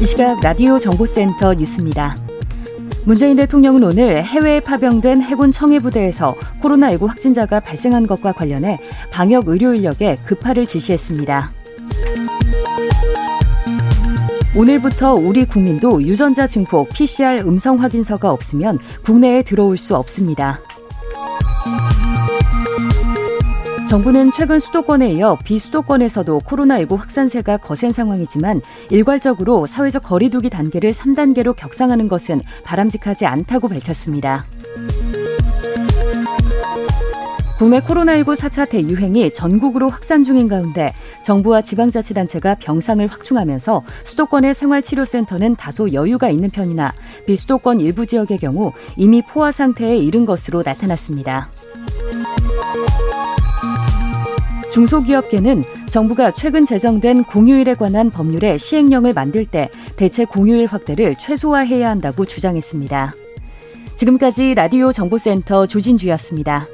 이 시각 라디오 정보센터 뉴스입니다. 문재인 대통령은 오늘 해외에 파병된 해군 청해부대에서 코로나19 확진자가 발생한 것과 관련해 방역 의료 인력에 급파를 지시했습니다. 오늘부터 우리 국민도 유전자 증폭 PCR 음성 확인서가 없으면 국내에 들어올 수 없습니다. 정부는 최근 수도권에 이어 비수도권에서도 코로나19 확산세가 거센 상황이지만 일괄적으로 사회적 거리두기 단계를 3단계로 격상하는 것은 바람직하지 않다고 밝혔습니다. 국내 코로나19 4차 대유행이 전국으로 확산 중인 가운데 정부와 지방자치단체가 병상을 확충하면서 수도권의 생활치료센터는 다소 여유가 있는 편이나 비수도권 일부 지역의 경우 이미 포화 상태에 이른 것으로 나타났습니다. 중소기업계는 정부가 최근 제정된 공휴일에 관한 법률의 시행령을 만들 때 대체 공휴일 확대를 최소화해야 한다고 주장했습니다. 지금까지 라디오 정보센터 조진주였습니다.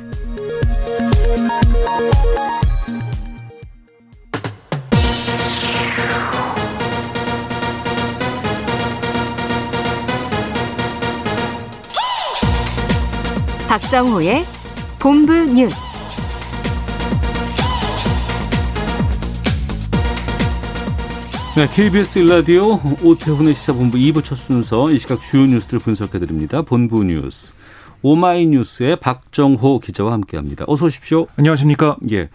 박정호의 본부 뉴스. 네, KBS 일라디오 오태훈의 시사본부 2부 첫 순서 이 시각 주요 뉴스를 분석해드립니다. 본부 뉴스. 오마이뉴스의 박정호 기자와 함께합니다. 어서 오십시오. 안녕하십니까. 예.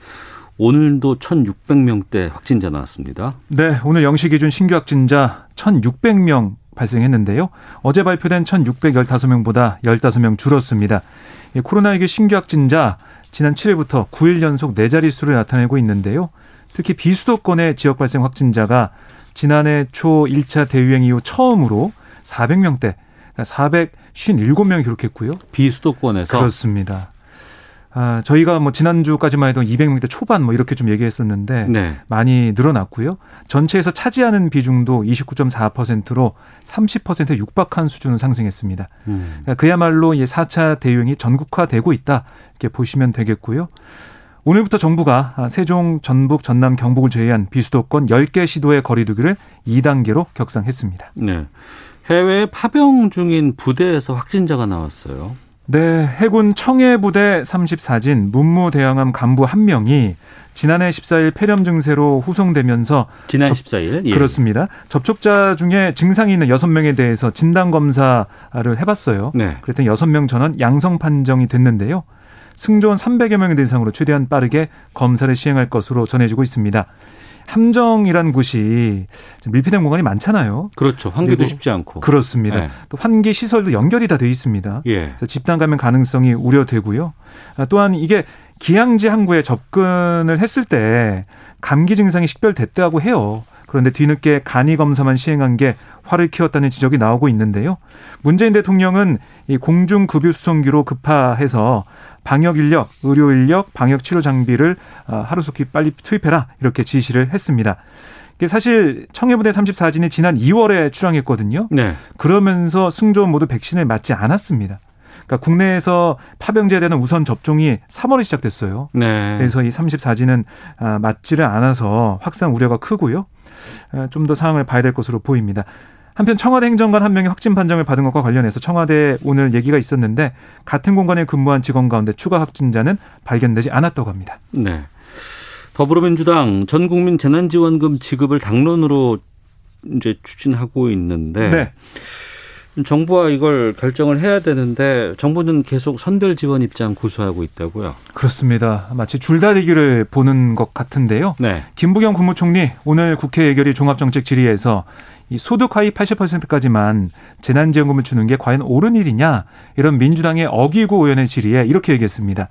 오늘도 1,600명대 확진자 나왔습니다. 네, 오늘 영시 기준 신규 확진자 1,600명 발생했는데요. 어제 발표된 1,615명보다 15명 줄었습니다. 코로나19 신규 확진자 지난 7일부터 9일 연속 4자릿수를 나타내고 있는데요. 특히 비수도권의 지역 발생 확진자가 지난해 초 1차 대유행 이후 처음으로 400명대, 그러니까 457명이 기록했고요. 비수도권에서 그렇습니다. 아, 저희가 뭐 지난주까지만 해도 200명대 초반 뭐 이렇게 좀 얘기했었는데 네. 많이 늘어났고요. 전체에서 차지하는 비중도 29.4%로 30%에 육박한 수준으로 상승했습니다. 음. 그러니까 그야말로 이 4차 대유행이 전국화되고 있다 이렇게 보시면 되겠고요. 오늘부터 정부가 세종, 전북, 전남, 경북을 제외한 비수도권 10개 시도의 거리두기를 2단계로 격상했습니다. 네. 해외 파병 중인 부대에서 확진자가 나왔어요. 네, 해군 청해부대 34진 문무대항함 간부 한 명이 지난해 14일 폐렴 증세로 후송되면서 지난 접- 14일. 예. 그렇습니다. 접촉자 중에 증상이 있는 6명에 대해서 진단 검사를 해 봤어요. 네. 그랬더니 6명 전원 양성 판정이 됐는데요. 승조원 300여 명에 대상으로 최대한 빠르게 검사를 시행할 것으로 전해지고 있습니다. 함정이란 곳이 밀폐된 공간이 많잖아요. 그렇죠. 환기도 쉽지 않고. 그렇습니다. 네. 또 환기 시설도 연결이 다 돼 있습니다. 예. 그래서 집단 감염 가능성이 우려되고요. 아, 또한 이게 기항지 항구에 접근을 했을 때 감기 증상이 식별됐다고 해요. 그런데 뒤늦게 간이 검사만 시행한 게 화를 키웠다는 지적이 나오고 있는데요. 문재인 대통령은 이 공중 급유 수송기로 급파해서 방역 인력, 의료 인력, 방역 치료 장비를 아, 하루속히 빨리 투입해라 이렇게 지시를 했습니다. 사실 청해부대 34진이 지난 2월에 출항했거든요. 네. 그러면서 승조원 모두 백신을 맞지 않았습니다. 그러니까 국내에서 파병제에 대한 우선 접종이 3월에 시작됐어요. 네. 그래서 이 34진은 아, 맞지를 않아서 확산 우려가 크고요. 좀 더 상황을 봐야 될 것으로 보입니다. 한편 청와대 행정관 한 명이 확진 판정을 받은 것과 관련해서 청와대에 오늘 얘기가 있었는데 같은 공간에 근무한 직원 가운데 추가 확진자는 발견되지 않았다고 합니다. 네. 더불어민주당 전 국민 재난지원금 지급을 당론으로 이제 추진하고 있는데 네. 정부와 이걸 결정을 해야 되는데 정부는 계속 선별 지원 입장 고수하고 있다고요. 그렇습니다. 마치 줄다리기를 보는 것 같은데요. 네. 김부겸 국무총리 오늘 국회 예결위 종합정책 질의에서 이 소득 하위 80%까지만 재난지원금을 주는 게 과연 옳은 일이냐 이런 민주당의 어기구 의원의 질의에 이렇게 얘기했습니다.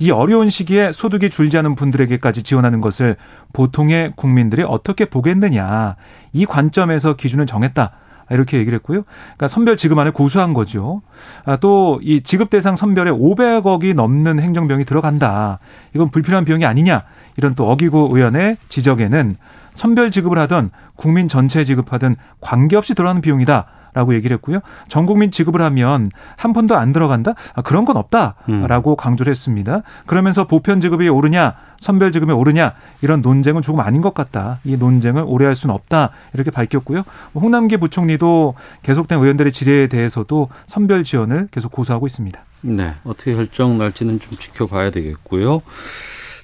이 어려운 시기에 소득이 줄지 않은 분들에게까지 지원하는 것을 보통의 국민들이 어떻게 보겠느냐. 이 관점에서 기준을 정했다. 이렇게 얘기를 했고요. 그러니까 선별 지급안을 고수한 거죠. 아, 또 이 지급 대상 선별에 500억이 넘는 행정비용이 들어간다. 이건 불필요한 비용이 아니냐. 이런 또 어기구 의원의 지적에는 선별 지급을 하던 국민 전체 지급하든 관계없이 들어가는 비용이다. 라고 얘기를 했고요. 전 국민 지급을 하면 한 푼도 안 들어간다? 아, 그런 건 없다라고 음. 강조를 했습니다. 그러면서 보편 지급이 오르냐, 선별 지급이 오르냐 이런 논쟁은 조금 아닌 것 같다. 이 논쟁을 오래 할 수는 없다. 이렇게 밝혔고요. 홍남기 부총리도 계속된 의원들의 질의에 대해서도 선별 지원을 계속 고수하고 있습니다. 네. 어떻게 결정 날지는 좀 지켜봐야 되겠고요.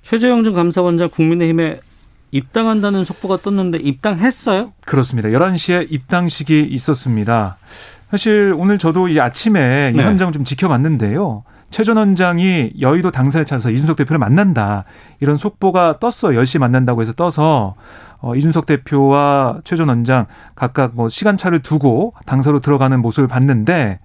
최재형 전 감사원장 국민의힘에 입당한다는 속보가 떴는데 입당했어요? 그렇습니다. 11시에 입당식이 있었습니다. 사실 오늘 저도 이 아침에 이 네. 현장을 좀 지켜봤는데요. 최전 원장이 여의도 당사를 찾아서 이준석 대표를 만난다. 이런 속보가 떴어. 10시 만난다고 해서 떠서 어, 이준석 대표와 최전 원장 각각 뭐 시간차를 두고 당사로 들어가는 모습을 봤는데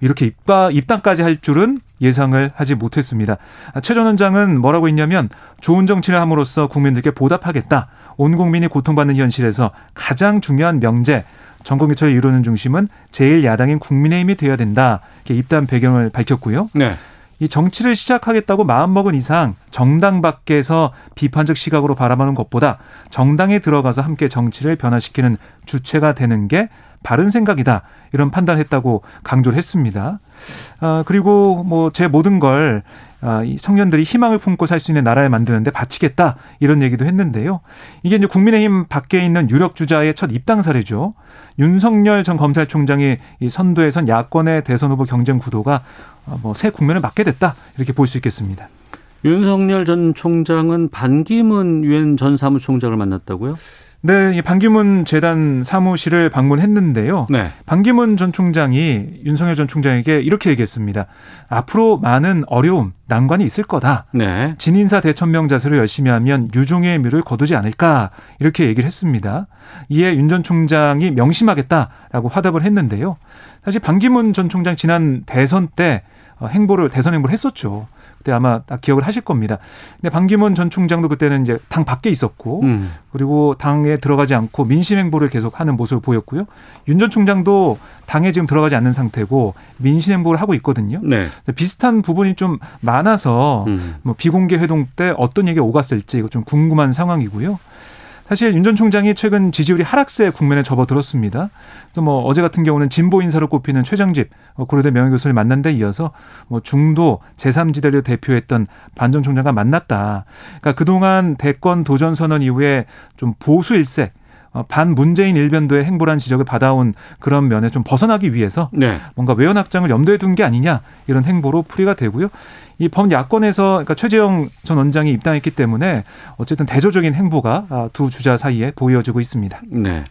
이렇게 입가, 입당까지 할 줄은 예상을 하지 못했습니다. 최 전 원장은 뭐라고 했냐면 좋은 정치를 함으로써 국민들께 보답하겠다. 온 국민이 고통받는 현실에서 가장 중요한 명제 전국개척을 이루는 중심은 제일 야당인 국민의힘이 되어야 된다. 이렇게 입당 배경을 밝혔고요. 네. 이 정치를 시작하겠다고 마음먹은 이상 정당 밖에서 비판적 시각으로 바라보는 것보다 정당에 들어가서 함께 정치를 변화시키는 주체가 되는 게 바른 생각이다. 이런 판단했다고 강조를 했습니다. 아, 그리고 뭐 제 모든 걸 아, 이 청년들이 희망을 품고 살 수 있는 나라를 만드는데 바치겠다 이런 얘기도 했는데요. 이게 이제 국민의힘 밖에 있는 유력 주자의 첫 입당 사례죠. 윤석열 전 검찰총장이 이 선두에 선 야권의 대선 후보 경쟁 구도가 어, 뭐새 국면을 맞게 됐다 이렇게 볼 수 있겠습니다. 윤석열 전 총장은 반기문 유엔 전 사무총장을 만났다고요? 네, 반기문 재단 사무실을 방문했는데요. 네. 반기문 전 총장이 윤석열 전 총장에게 이렇게 얘기했습니다. 앞으로 많은 어려움, 난관이 있을 거다. 네. 진인사 대천명 자세로 열심히 하면 유종의 미를 거두지 않을까 이렇게 얘기를 했습니다. 이에 윤 전 총장이 명심하겠다라고 화답을 했는데요. 사실 반기문 전 총장 지난 대선 때 어, 행보를 대선 행보를 했었죠. 그때 아마 딱 기억을 하실 겁니다. 근데 반기문 전 총장도 그때는 이제 당 밖에 있었고 음. 그리고 당에 들어가지 않고 민심 행보를 계속 하는 모습을 보였고요. 윤 전 총장도 당에 지금 들어가지 않는 상태고 민심 행보를 하고 있거든요. 네. 비슷한 부분이 좀 많아서 음. 뭐 비공개 회동 때 어떤 얘기가 오갔을지 이거 좀 궁금한 상황이고요. 사실 윤 전 총장이 최근 지지율이 하락세 국면에 접어들었습니다. 그래서 뭐 어제 같은 경우는 진보 인사로 꼽히는 최정집 어, 고려대 명예교수를 만난 데 이어서 뭐 중도 제3지대를 대표했던 반 전 총장과 만났다. 그러니까 그동안 대권 도전 선언 이후에 좀 보수 일색 어, 반 문재인 일변도의 행보란 지적을 받아온 그런 면에 좀 벗어나기 위해서 네. 뭔가 외연 확장을 염두에 둔 게 아니냐 이런 행보로 풀이가 되고요. 이 범야권에서 그러니까 최재형 전 원장이 입당했기 때문에 어쨌든 대조적인 행보가 아, 두 주자 사이에 보여지고 있습니다. 네.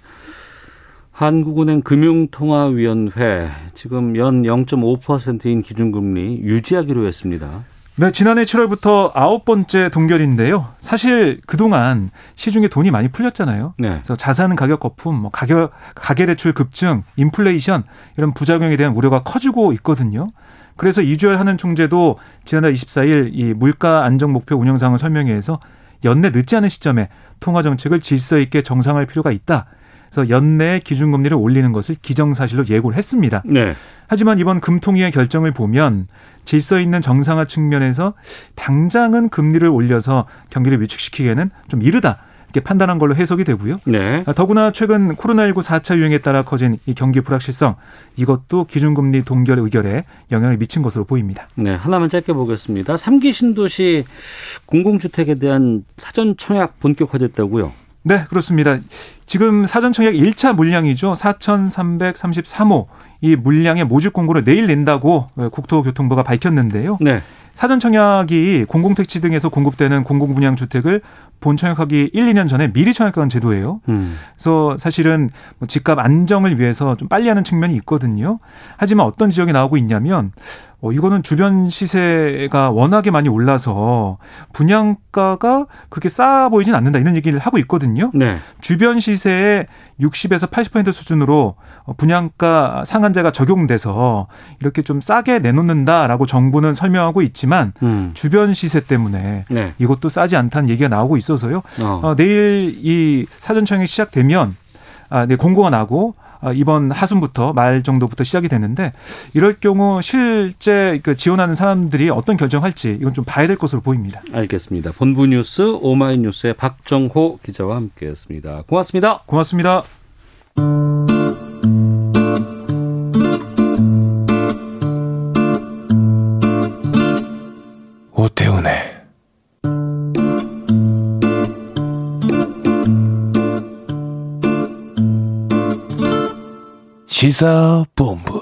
한국은행 금융통화위원회 지금 연 0.5%인 기준금리 유지하기로 했습니다. 네, 지난해 7월부터 아홉 번째 동결인데요. 사실 그동안 시중에 돈이 많이 풀렸잖아요. 네. 그래서 자산 가격 거품, 뭐 가격 가계 대출 급증, 인플레이션 이런 부작용에 대한 우려가 커지고 있거든요. 그래서 이주열 하는 총재도 지난달 24일 이 물가 안정 목표 운영상을 설명회에서 연내 늦지 않은 시점에 통화 정책을 질서 있게 정상할 필요가 있다. 그래서 연내 기준금리를 올리는 것을 기정사실로 예고를 했습니다. 네. 하지만 이번 금통위의 결정을 보면 질서 있는 정상화 측면에서 당장은 금리를 올려서 경기를 위축시키기에는 좀 이르다. 이렇게 판단한 걸로 해석이 되고요. 네. 아, 더구나 최근 코로나19 4차 유행에 따라 커진 이 경기 불확실성 이것도 기준금리 동결 의결에 영향을 미친 것으로 보입니다. 네, 하나만 짧게 보겠습니다. 3기 신도시 공공주택에 대한 사전 청약 본격화됐다고요? 네, 그렇습니다. 지금 사전 청약 1차 물량이죠. 4,333호 이 물량의 모집 공고를 내일 낸다고 국토교통부가 밝혔는데요. 네. 사전 청약이 공공택지 등에서 공급되는 공공분양 주택을 본 청약하기 1, 2년 전에 미리 청약하는 제도예요. 음. 그래서 사실은 뭐 집값 안정을 위해서 좀 빨리 하는 측면이 있거든요. 하지만 어떤 지적이 나오고 있냐면 어, 이거는 주변 시세가 워낙에 많이 올라서 분양가가 그렇게 싸 보이진 않는다 이런 얘기를 하고 있거든요. 네. 주변 시세의 60에서 80% 수준으로 어, 분양가 상한제가 적용돼서 이렇게 좀 싸게 내놓는다라고 정부는 설명하고 있지만 음. 주변 시세 때문에 네. 이것도 싸지 않다는 얘기가 나오고 있어 서요. 어. 어, 내일 이 사전청약이 시작되면 아, 네, 공고가 나고 아, 이번 하순부터 말 정도부터 시작이 되는데 이럴 경우 실제 그 지원하는 사람들이 어떤 결정할지 이건 좀 봐야 될 것으로 보입니다. 알겠습니다. 본부 뉴스 오마이뉴스의 박정호 기자와 함께했습니다. 고맙습니다. 고맙습니다. 시사본부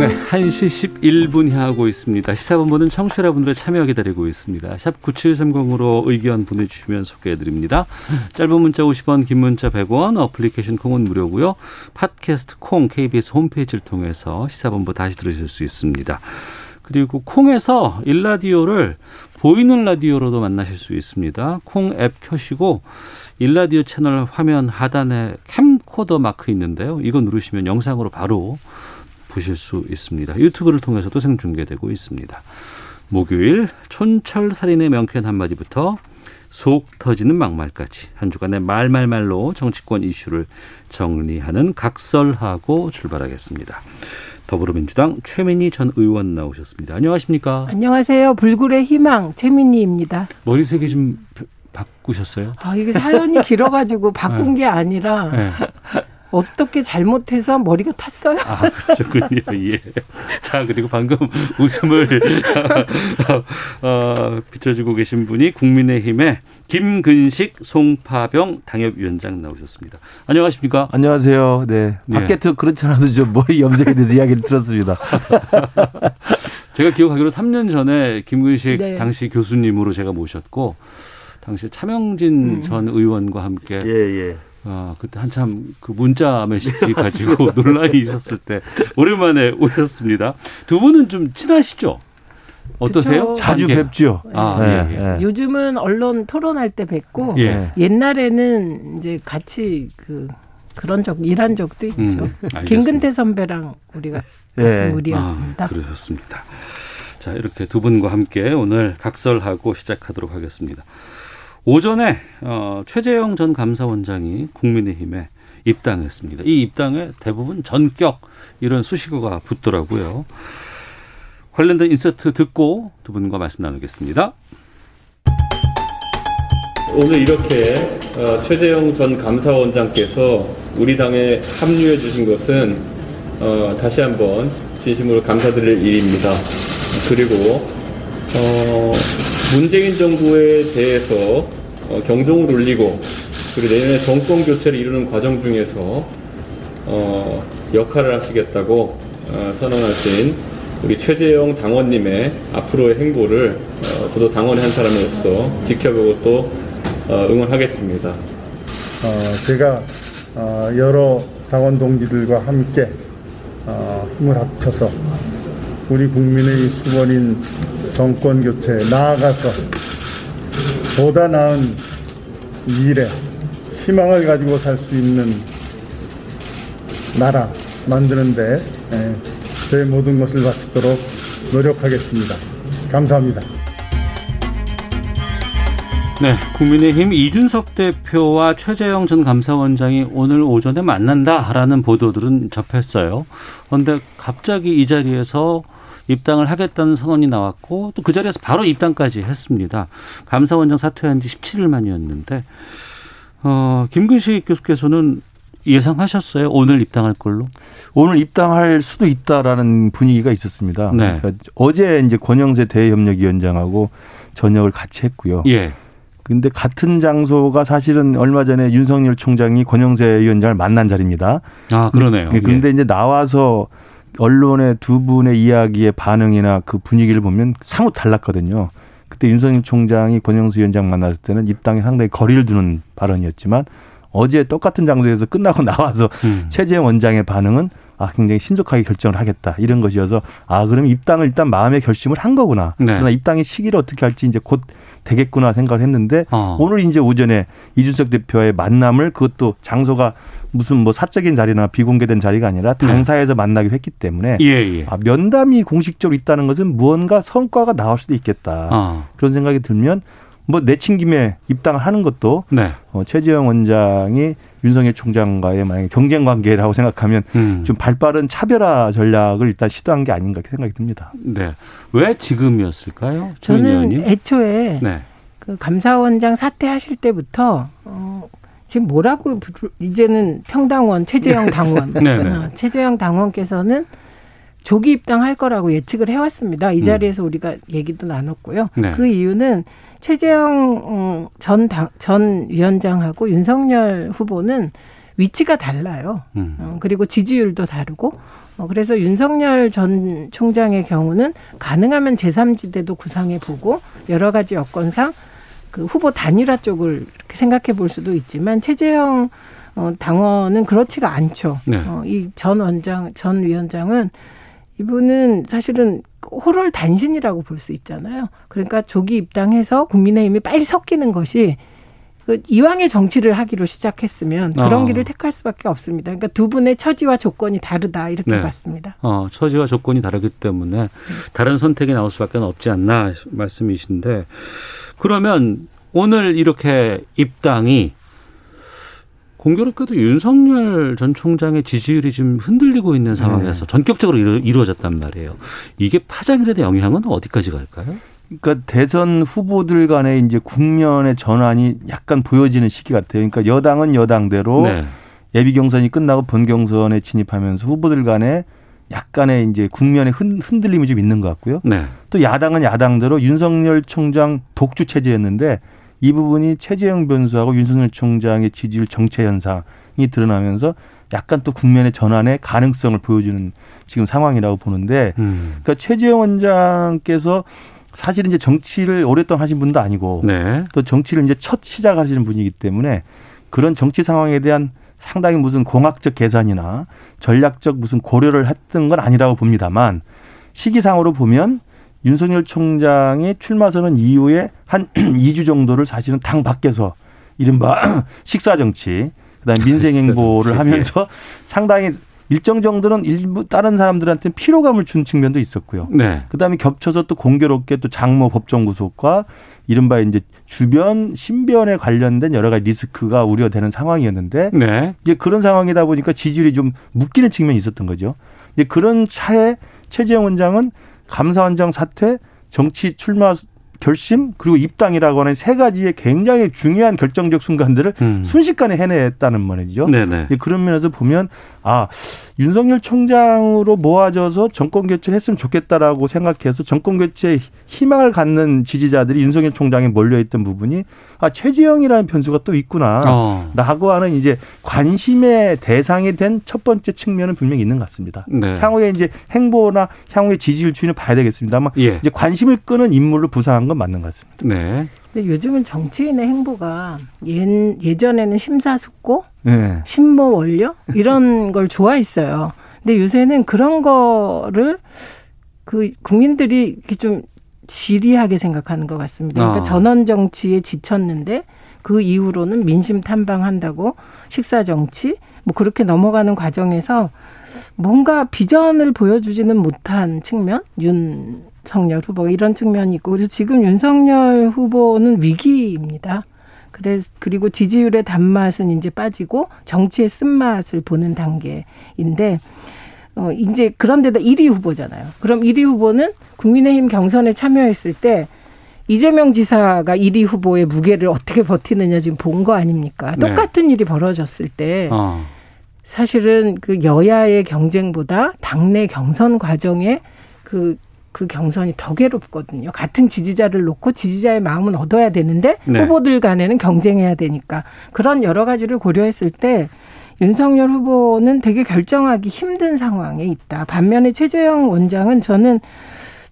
네, 1시 11분 향하고 있습니다. 시사본부는 청취자 여러분들의 참여 기다리고 있습니다. 샵 9730으로 의견 보내주시면 소개해드립니다. 짧은 문자 50원, 긴 문자 100원, 어플리케이션 콩은 무료고요. 팟캐스트 콩 KBS 홈페이지를 통해서 시사본부 다시 들으실 수 있습니다. 그리고 콩에서 일라디오를 보이는 라디오로도 만나실 수 있습니다. 콩 앱 켜시고 일라디오 채널 화면 하단에 캠코더 마크 있는데요. 이거 누르시면 영상으로 바로 보실 수 있습니다. 유튜브를 통해서도 생중계되고 있습니다. 목요일 촌철살인의 명쾌한 한마디부터 속 터지는 막말까지 한 주간의 말말말로 정치권 이슈를 정리하는 각설하고 출발하겠습니다. 더불어민주당 최민희 전 의원 나오셨습니다. 안녕하십니까? 안녕하세요. 불굴의 희망 최민희입니다. 머리색이 좀 바꾸셨어요? 아 이게 사연이 길어가지고 바꾼 게 아니라 네. 어떻게 잘못해서 머리가 탔어요. 아, 그렇군요. 예. 자, 그리고 방금 웃음을 어, 비춰주고 계신 분이 국민의힘의 김근식 송파병 당협위원장 나오셨습니다. 안녕하십니까? 안녕하세요. 네. 네. 밖에서 그렇지 않아도 좀 머리 염색에 대해서 이야기를 들었습니다. 제가 기억하기로 3년 전에 김근식 네. 당시 교수님으로 제가 모셨고 당시 차명진 음. 전 의원과 함께 예, 예. 아, 그때 한참 그 문자 메시지 가지고 논란이 있었을 때 오랜만에 오셨습니다. 두 분은 좀 친하시죠? 어떠세요? 그쵸. 자주 관계가? 뵙죠. 아, 예, 예, 예. 예. 요즘은 언론 토론할 때 뵙고 예. 옛날에는 이제 같이 그 그런 적 일한 적도 있죠. 음. 김근태 선배랑 우리가 예. 같은 무리였습니다. 아, 그러셨습니다. 자, 이렇게 두 분과 함께 오늘 각설하고 시작하도록 하겠습니다. 오전에 어, 최재형 전 감사원장이 국민의힘에 입당했습니다. 이 입당에 대부분 전격 이런 수식어가 붙더라고요. 관련된 인서트 듣고 두 분과 말씀 나누겠습니다. 오늘 이렇게 어, 최재형 전 감사원장께서 우리 당에 합류해 주신 것은 어, 다시 한번 진심으로 감사드릴 일입니다. 그리고 어, 문재인 정부에 대해서 어, 경종을 울리고 그리고 내년에 정권 교체를 이루는 과정 중에서 어, 역할을 하시겠다고 어, 선언하신 우리 최재형 당원님의 앞으로의 행보를 어, 저도 당원의 한 사람으로서 지켜보고 또 어, 응원하겠습니다. 어, 제가 어, 여러 당원 동지들과 함께 어, 힘을 합쳐서 우리 국민의 수건인 정권 교체 나아가서 보다 나은 미래 희망을 가지고 살 수 있는 나라 만드는데 예, 제 모든 것을 바치도록 노력하겠습니다. 감사합니다. 네, 국민의힘 이준석 대표와 최재형 전 감사원장이 오늘 오전에 만난다라는 보도들은 접했어요. 그런데 갑자기 이 자리에서 입당을 하겠다는 선언이 나왔고 또 그 자리에서 바로 입당까지 했습니다. 감사원장 사퇴한 지 17일 만이었는데 어, 김근식 교수께서는 예상하셨어요? 오늘 입당할 걸로? 오늘 입당할 수도 있다라는 분위기가 있었습니다. 네. 그러니까 어제 이제 권영세 대협력위원장하고 저녁을 같이 했고요. 예. 근데 같은 장소가 사실은 얼마 전에 윤석열 총장이 권영세 위원장을 만난 자리입니다. 아, 그러네요. 예, 근데 이제 나와서 언론의 두 분의 이야기의 반응이나 그 분위기를 보면 사뭇 달랐거든요. 그때 윤석열 총장이 권영수 위원장 만났을 때는 입당에 상당히 거리를 두는 발언이었지만 어제 똑같은 장소에서 끝나고 나와서 음. 최재형 원장의 반응은 아 굉장히 신속하게 결정을 하겠다 이런 것이어서 아 그럼 입당을 일단 마음의 결심을 한 거구나. 네. 그러나 입당의 시기를 어떻게 할지 이제 곧 되겠구나 생각을 했는데 어. 오늘 이제 오전에 이준석 대표의 만남을 그것도 장소가 무슨 뭐 사적인 자리나 비공개된 자리가 아니라 당사에서 만나기로 했기 때문에 예, 예. 아, 면담이 공식적으로 있다는 것은 무언가 성과가 나올 수도 있겠다. 아. 그런 생각이 들면 뭐 내친 김에 입당을 하는 것도 네. 어, 최재형 원장이 윤석열 총장과의 만약에 경쟁 관계라고 생각하면 음. 좀 발빠른 차별화 전략을 일단 시도한 게 아닌가 이렇게 생각이 듭니다. 네. 왜 지금이었을까요? 저는 의원님? 애초에 네. 그 감사원장 사퇴하실 때부터 어, 지금 뭐라고 부르- 이제는 평당원 최재형 당원 네, 네. 어, 최재형 당원께서는 조기 입당할 거라고 예측을 해왔습니다. 이 음. 자리에서 우리가 얘기도 나눴고요. 네. 그 이유는 최재형 음, 전, 당, 전 위원장하고 윤석열 후보는 위치가 달라요. 음. 어, 그리고 지지율도 다르고 어, 그래서 윤석열 전 총장의 경우는 가능하면 제3지대도 구상해 보고 여러 가지 여건상 그 후보 단일화 쪽을 생각해 볼 수도 있지만 최재형 어, 당원은 그렇지가 않죠. 네. 어, 이 전 원장 전 위원장은 이분은 사실은 호롤 단신이라고 볼 수 있잖아요. 그러니까 조기 입당해서 국민의힘이 빨리 섞이는 것이 그 이왕의 정치를 하기로 시작했으면 그런 어. 길을 택할 수밖에 없습니다. 그러니까 두 분의 처지와 조건이 다르다 이렇게 네. 봤습니다. 어, 처지와 조건이 다르기 때문에 다른 선택이 나올 수밖에 없지 않나 말씀이신데 그러면 오늘 이렇게 입당이 공교롭게도 윤석열 전 총장의 지지율이 좀 흔들리고 있는 상황에서 전격적으로 이루, 이루 어졌단 말이에요. 이게 파장이라도 영향은 어디까지 갈까요? 그러니까 대선 후보들 간의 이제 국면의 전환이 약간 보여지는 시기 같아요. 그러니까 여당은 여당대로 네. 예비 경선이 끝나고 본 경선에 진입하면서 후보들 간에 약간의 이제 국면의 흔, 흔들림이 좀 있는 것 같고요. 네. 또 야당은 야당대로 윤석열 총장 독주 체제였는데 이 부분이 최재형 변수하고 윤석열 총장의 지지율 정체 현상이 드러나면서 약간 또 국면의 전환의 가능성을 보여주는 지금 상황이라고 보는데 음. 그러니까 최재형 원장께서 사실 이제 정치를 오랫동안 하신 분도 아니고 네. 또 정치를 이제 첫 시작하시는 분이기 때문에 그런 정치 상황에 대한 상당히 무슨 공학적 계산이나 전략적 무슨 고려를 했던 건 아니라고 봅니다만 시기상으로 보면 윤석열 총장이 출마 선언 이후에 한 2주 정도를 사실은 당 밖에서 이른바 식사 정치, 그다음에 민생 행보를 하면서 상당히 일정 정도는 일부 다른 사람들한테 피로감을 준 측면도 있었고요. 네. 그다음에 겹쳐서 또 공교롭게 또 장모 법정 구속과 이른바 이제 주변 신변에 관련된 여러 가지 리스크가 우려되는 상황이었는데 네. 이제 그런 상황이다 보니까 지지율이 좀 묶이는 측면이 있었던 거죠. 이제 그런 차에 최재형 원장은 감사원장 사퇴, 정치 출마 결심 그리고 입당이라고 하는 세 가지의 굉장히 중요한 결정적 순간들을 음. 순식간에 해냈다는 말이죠. 네네. 그런 면에서 보면 아 윤석열 총장으로 모아져서 정권 교체를 했으면 좋겠다라고 생각해서 정권 교체에 희망을 갖는 지지자들이 윤석열 총장에 몰려있던 부분이 아 최재형이라는 변수가 또 있구나. 어. 라고 하는 이제 관심의 대상이 된 첫 번째 측면은 분명히 있는 것 같습니다. 네. 향후에 이제 행보나 향후의 지지율 추이는 봐야 되겠습니다만 예. 이제 관심을 끄는 인물로 부상한 건 맞는 것 같습니다. 네. 근데 요즘은 정치인의 행보가 예, 예전에는 심사숙고, 네. 신모 원료 이런 걸 좋아했어요. 근데 요새는 그런 거를 그 국민들이 이렇게 좀 지리하게 생각하는 것 같습니다. 그러니까 아. 전원 정치에 지쳤는데 그 이후로는 민심 탐방한다고 식사 정치 뭐 그렇게 넘어가는 과정에서 뭔가 비전을 보여주지는 못한 측면 윤 석열 후보가 이런 측면이 있고 그래서 지금 윤석열 후보는 위기입니다. 그래 그리고 지지율의 단맛은 이제 빠지고 정치의 쓴맛을 보는 단계인데 어 이제 그런데다 1위 후보잖아요. 그럼 1위 후보는 국민의힘 경선에 참여했을 때 이재명 지사가 1위 후보의 무게를 어떻게 버티느냐 지금 본 거 아닙니까? 네. 똑같은 일이 벌어졌을 때 어. 사실은 그 여야의 경쟁보다 당내 경선 과정에 그, 그 경선이 더 괴롭거든요. 같은 지지자를 놓고 지지자의 마음은 얻어야 되는데 네. 후보들 간에는 경쟁해야 되니까 그런 여러 가지를 고려했을 때 윤석열 후보는 되게 결정하기 힘든 상황에 있다. 반면에 최재형 원장은 저는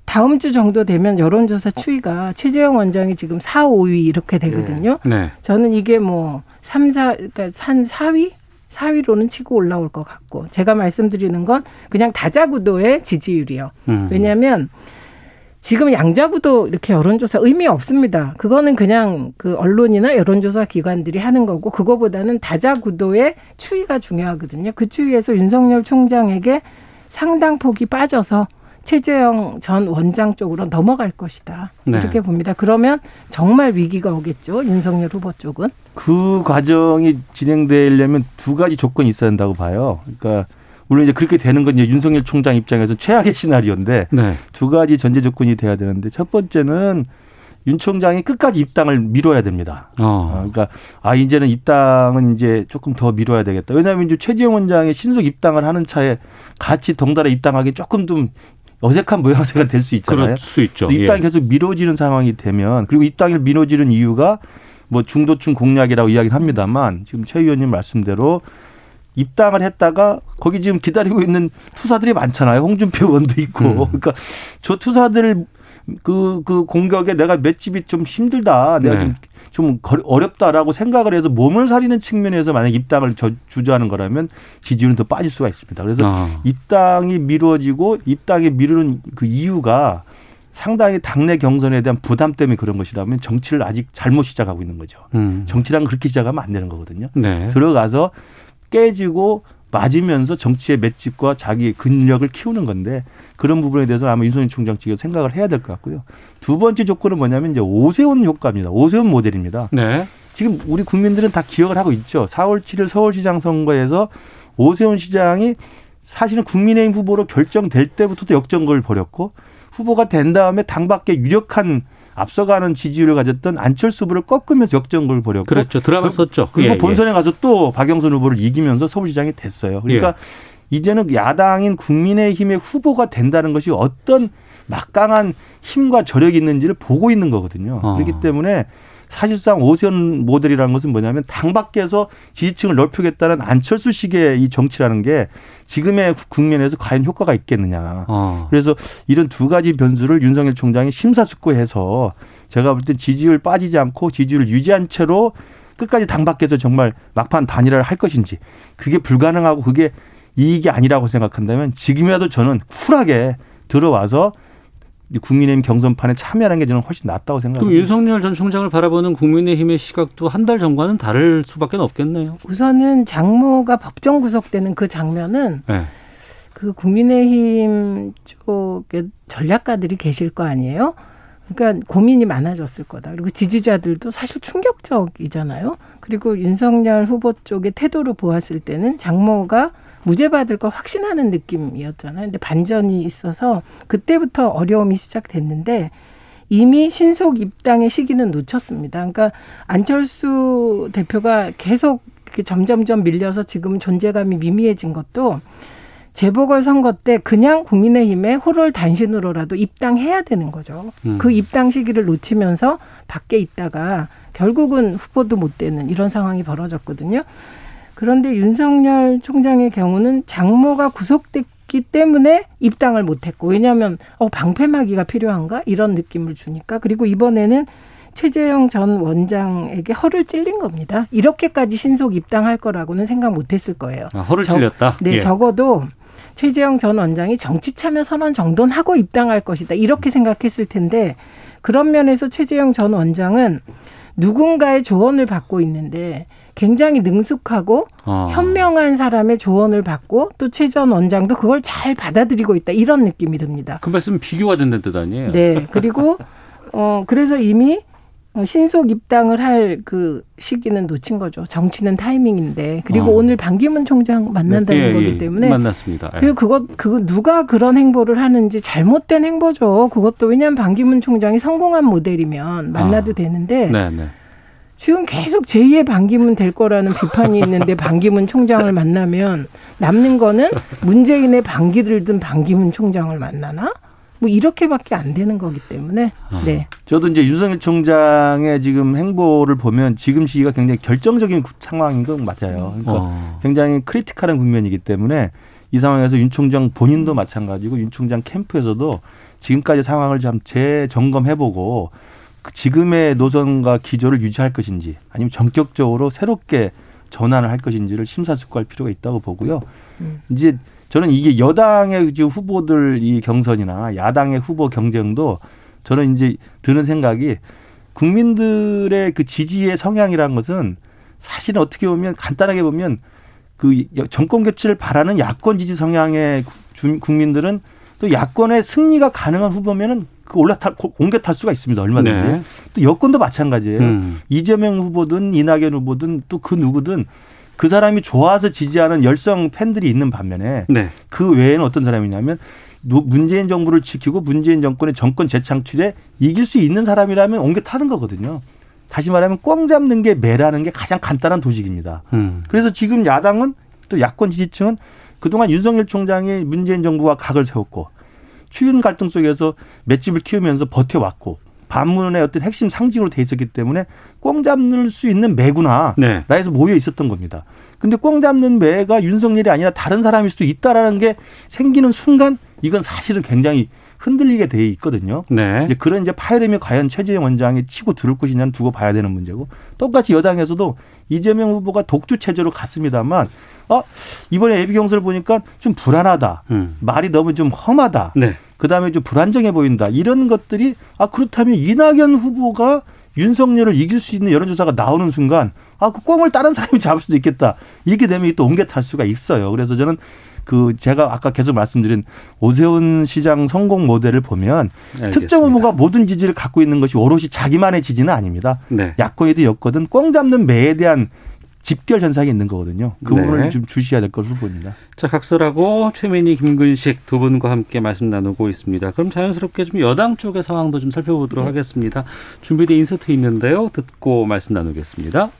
다음 주 정도 되면 여론조사 추이가 최재형 원장이 지금 4, 5위 이렇게 되거든요. 네. 저는 이게 뭐 3, 4, 그러니까 한 4위? 4위로는 치고 올라올 것 같고 제가 말씀드리는 건 그냥 다자구도의 지지율이요. 음. 왜냐하면 지금 양자구도 이렇게 여론조사 의미 없습니다. 그거는 그냥 그 언론이나 여론조사 기관들이 하는 거고 그거보다는 다자구도의 추이가 중요하거든요. 그 추이에서 윤석열 총장에게 상당 폭이 빠져서 최재형 전 원장 쪽으로 넘어갈 것이다. 네. 이렇게 봅니다. 그러면 정말 위기가 오겠죠. 윤석열 후보 쪽은. 그 과정이 진행되려면 두 가지 조건이 있어야 한다고 봐요. 그러니까 물론 이제 그렇게 되는 건 이제 윤석열 총장 입장에서 최악의 시나리오인데 네. 두 가지 전제 조건이 돼야 되는데 첫 번째는 윤 총장이 끝까지 입당을 미뤄야 됩니다. 어, 어. 그러니까 아 이제는 입당은 이제 조금 더 미뤄야 되겠다. 왜냐하면 이제 최지영 원장이 신속 입당을 하는 차에 같이 덩달아 입당하기 조금 좀 어색한 모양새가 될 수 있잖아요. 그럴 수 있죠. 입당이 예. 계속 미뤄지는 상황이 되면 그리고 입당이 미뤄지는 이유가 뭐 중도층 공략이라고 이야기를 합니다만 지금 최 의원님 말씀대로 입당을 했다가 거기 지금 기다리고 있는 투사들이 많잖아요. 홍준표 의원도 있고. 음. 그러니까 저 투사들 그, 그 공격에 내가 맷집이 좀 힘들다. 내가 네. 좀, 좀 거- 어렵다라고 생각을 해서 몸을 사리는 측면에서 만약 입당을 저- 주저하는 거라면 지지율은 더 빠질 수가 있습니다. 그래서 아. 입당이 미뤄지고 입당이 미루는 그 이유가 상당히 당내 경선에 대한 부담 때문에 그런 것이라면 정치를 아직 잘못 시작하고 있는 거죠. 음. 정치란 그렇게 시작하면 안 되는 거거든요. 네. 들어가서 깨지고 맞으면서 정치의 맷집과 자기 근력을 키우는 건데 그런 부분에 대해서 아마 윤석열 총장 측에서 생각을 해야 될 것 같고요. 두 번째 조건은 뭐냐면 이제 오세훈 효과입니다. 오세훈 모델입니다. 네. 지금 우리 국민들은 다 기억을 하고 있죠. 4월 7일 서울시장 선거에서 오세훈 시장이 사실은 국민의힘 후보로 결정될 때부터도 역전골을 벌였고 후보가 된 다음에 당 밖에 유력한 앞서가는 지지율을 가졌던 안철수 후보를 꺾으면서 역전골을 벌였고 그렇죠. 드라마 그- 썼죠. 그리고 예, 본선에 가서 또 박영선 후보를 이기면서 서울시장이 됐어요. 그러니까 예. 이제는 야당인 국민의힘의 후보가 된다는 것이 어떤 막강한 힘과 저력이 있는지를 보고 있는 거거든요. 어. 그렇기 때문에 사실상 오세훈 모델이라는 것은 뭐냐면 당 밖에서 지지층을 넓히겠다는 안철수식의 이 정치라는 게 지금의 국면에서 과연 효과가 있겠느냐. 어. 그래서 이런 두 가지 변수를 윤석열 총장이 심사숙고해서 제가 볼 때 지지율 빠지지 않고 지지율을 유지한 채로 끝까지 당 밖에서 정말 막판 단일화를 할 것인지 그게 불가능하고 그게 이익이 아니라고 생각한다면 지금이라도 저는 쿨하게 들어와서 국민의힘 경선판에 참여하는 게 저는 훨씬 낫다고 그럼 생각합니다. 윤석열 전 총장을 바라보는 국민의힘의 시각도 한 달 전과는 다를 수밖에 없겠네요. 우선은 장모가 법정 구속되는 그 장면은 네. 그 국민의힘 쪽에 전략가들이 계실 거 아니에요? 그러니까 고민이 많아졌을 거다. 그리고 지지자들도 사실 충격적이잖아요. 그리고 윤석열 후보 쪽의 태도를 보았을 때는 장모가 무죄 받을 걸 확신하는 느낌이었잖아요. 근데 반전이 있어서 그때부터 어려움이 시작됐는데 이미 신속 입당의 시기는 놓쳤습니다. 그러니까 안철수 대표가 계속 점점점 밀려서 지금 존재감이 미미해진 것도 재보궐 선거 때 그냥 국민의힘에 호를 단신으로라도 입당해야 되는 거죠. 음. 그 입당 시기를 놓치면서 밖에 있다가 결국은 후보도 못 되는 이런 상황이 벌어졌거든요. 그런데 윤석열 총장의 경우는 장모가 구속됐기 때문에 입당을 못했고 왜냐하면 어 방패막이가 필요한가 이런 느낌을 주니까 그리고 이번에는 최재형 전 원장에게 허를 찔린 겁니다. 이렇게까지 신속 입당할 거라고는 생각 못했을 거예요. 아, 허를 저- 찔렸다. 네, 예. 적어도 최재형 전 원장이 정치 참여 선언 정도는 하고 입당할 것이다. 이렇게 생각했을 텐데 그런 면에서 최재형 전 원장은 누군가의 조언을 받고 있는데 굉장히 능숙하고 어. 현명한 사람의 조언을 받고 또 최 전 원장도 그걸 잘 받아들이고 있다. 이런 느낌이 듭니다. 그 말씀 비교가 된다는 뜻 아니에요? 네. 그리고 어 그래서 이미 어, 신속 입당을 할 그 시기는 놓친 거죠. 정치는 타이밍인데 그리고 어. 오늘 반기문 총장 만난다는 예, 거기 예. 때문에 만났습니다. 예. 그리고 그거 그 누가 그런 행보를 하는지 잘못된 행보죠. 그것도 왜냐하면 반기문 총장이 성공한 모델이면 만나도 아. 되는데 네, 네. 지금 계속 제2의 반기문 될 거라는 비판이 있는데 반기문 총장을 만나면 남는 거는 문재인의 반기를 든 반기문 총장을 만나나? 뭐 이렇게밖에 안 되는 거기 때문에 아. 네. 저도 이제 윤석열 총장의 지금 행보를 보면 지금 시기가 굉장히 결정적인 상황인 건 맞아요. 그러니까 어. 굉장히 critical한 국면이기 때문에 이 상황에서 윤 총장 본인도 마찬가지고 윤 총장 캠프에서도 지금까지 상황을 좀 재점검해보고 그 지금의 노선과 기조를 유지할 것인지 아니면 전격적으로 새롭게 전환을 할 것인지를 심사숙고할 필요가 있다고 보고요. 음. 이제 저는 이게 여당의 지금 후보들 이 경선이나 야당의 후보 경쟁도 저는 이제 드는 생각이 국민들의 그 지지의 성향이라는 것은 사실은 어떻게 보면 간단하게 보면 그 정권 교체를 바라는 야권 지지 성향의 주- 국민들은 또 야권의 승리가 가능한 후보면은 그 올라탈 옮겨 탈 수가 있습니다 얼마든지 네. 또 여권도 마찬가지예요 음. 이재명 후보든 이낙연 후보든 또 그 누구든 그 사람이 좋아서 지지하는 열성 팬들이 있는 반면에 네. 그 외에는 어떤 사람이냐면 노- 문재인 정부를 지키고 문재인 정권의 정권 재창출에 이길 수 있는 사람이라면 옮겨 타는 거거든요. 다시 말하면 꽝 잡는 게 매라는 게 가장 간단한 도식입니다. 음. 그래서 지금 야당은 또 야권 지지층은 그동안 윤석열 총장이 문재인 정부와 각을 세웠고 추윤 갈등 속에서 맷집을 키우면서 버텨왔고 반문의 어떤 핵심 상징으로 돼 있었기 때문에 꽝 잡는 수 있는 매구나 네. 라해서 모여 있었던 겁니다. 근데 꽝 잡는 매가 윤석열이 아니라 다른 사람일 수도 있다라는 게 생기는 순간 이건 사실은 굉장히 흔들리게 돼 있거든요. 네. 이제 그런 이제 파열음이 과연 최재형 원장이 치고 들을 것이냐는 두고 봐야 되는 문제고 똑같이 여당에서도 이재명 후보가 독주 체제로 갔습니다만 어 이번에 예비 경선을 보니까 좀 불안하다. 음. 말이 너무 좀 험하다. 네. 그다음에 좀 불안정해 보인다. 이런 것들이 아 그렇다면 이낙연 후보가 윤석열을 이길 수 있는 여론조사가 나오는 순간 아그 꽝을 다른 사람이 잡을 수도 있겠다. 이렇게 되면 또 옮겨 탈 수가 있어요. 그래서 저는 그 제가 아까 계속 말씀드린 오세훈 시장 성공 모델을 보면 알겠습니다. 특정 후보가 모든 지지를 갖고 있는 것이 오롯이 자기만의 지지는 아닙니다. 네. 야권이든 여권든 꽝 잡는 매에 대한 집결 현상이 있는 거거든요. 그 네. 부분을 좀 주시해야 될 것으로 보입니다. 자, 각설하고 최민희, 김근식 두 분과 함께 말씀 나누고 있습니다. 그럼 자연스럽게 좀 여당 쪽의 상황도 좀 살펴보도록 하겠습니다. 준비된 인서트 있는데요. 듣고 말씀 나누겠습니다.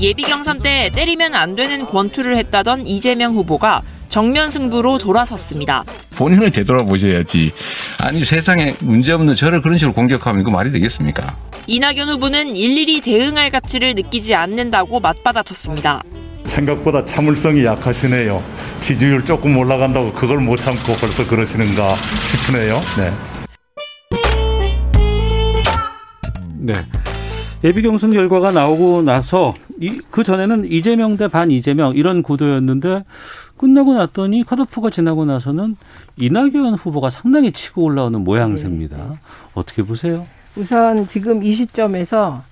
예비 경선 때 때리면 안 되는 권투를 했다던 이재명 후보가 정면 승부로 돌아섰습니다. 본인을 되돌아보셔야지. 아니 세상에 문제없는 저를 그런 식으로 공격하면 이거 말이 되겠습니까? 이낙연 후보는 일일이 대응할 가치를 느끼지 않는다고 맞받아쳤습니다. 생각보다 참을성이 약하시네요. 지지율 조금 올라간다고 그걸 못 참고 벌써 그러시는가 싶으네요. 네. 네. 예비 경선 결과가 나오고 나서 이, 그 전에는 이재명 대 반 이재명 이런 구도였는데 끝나고 났더니 컷오프가 지나고 나서는 이낙연 후보가 상당히 치고 올라오는 모양새입니다. 어떻게 보세요? 우선 지금 이 시점에서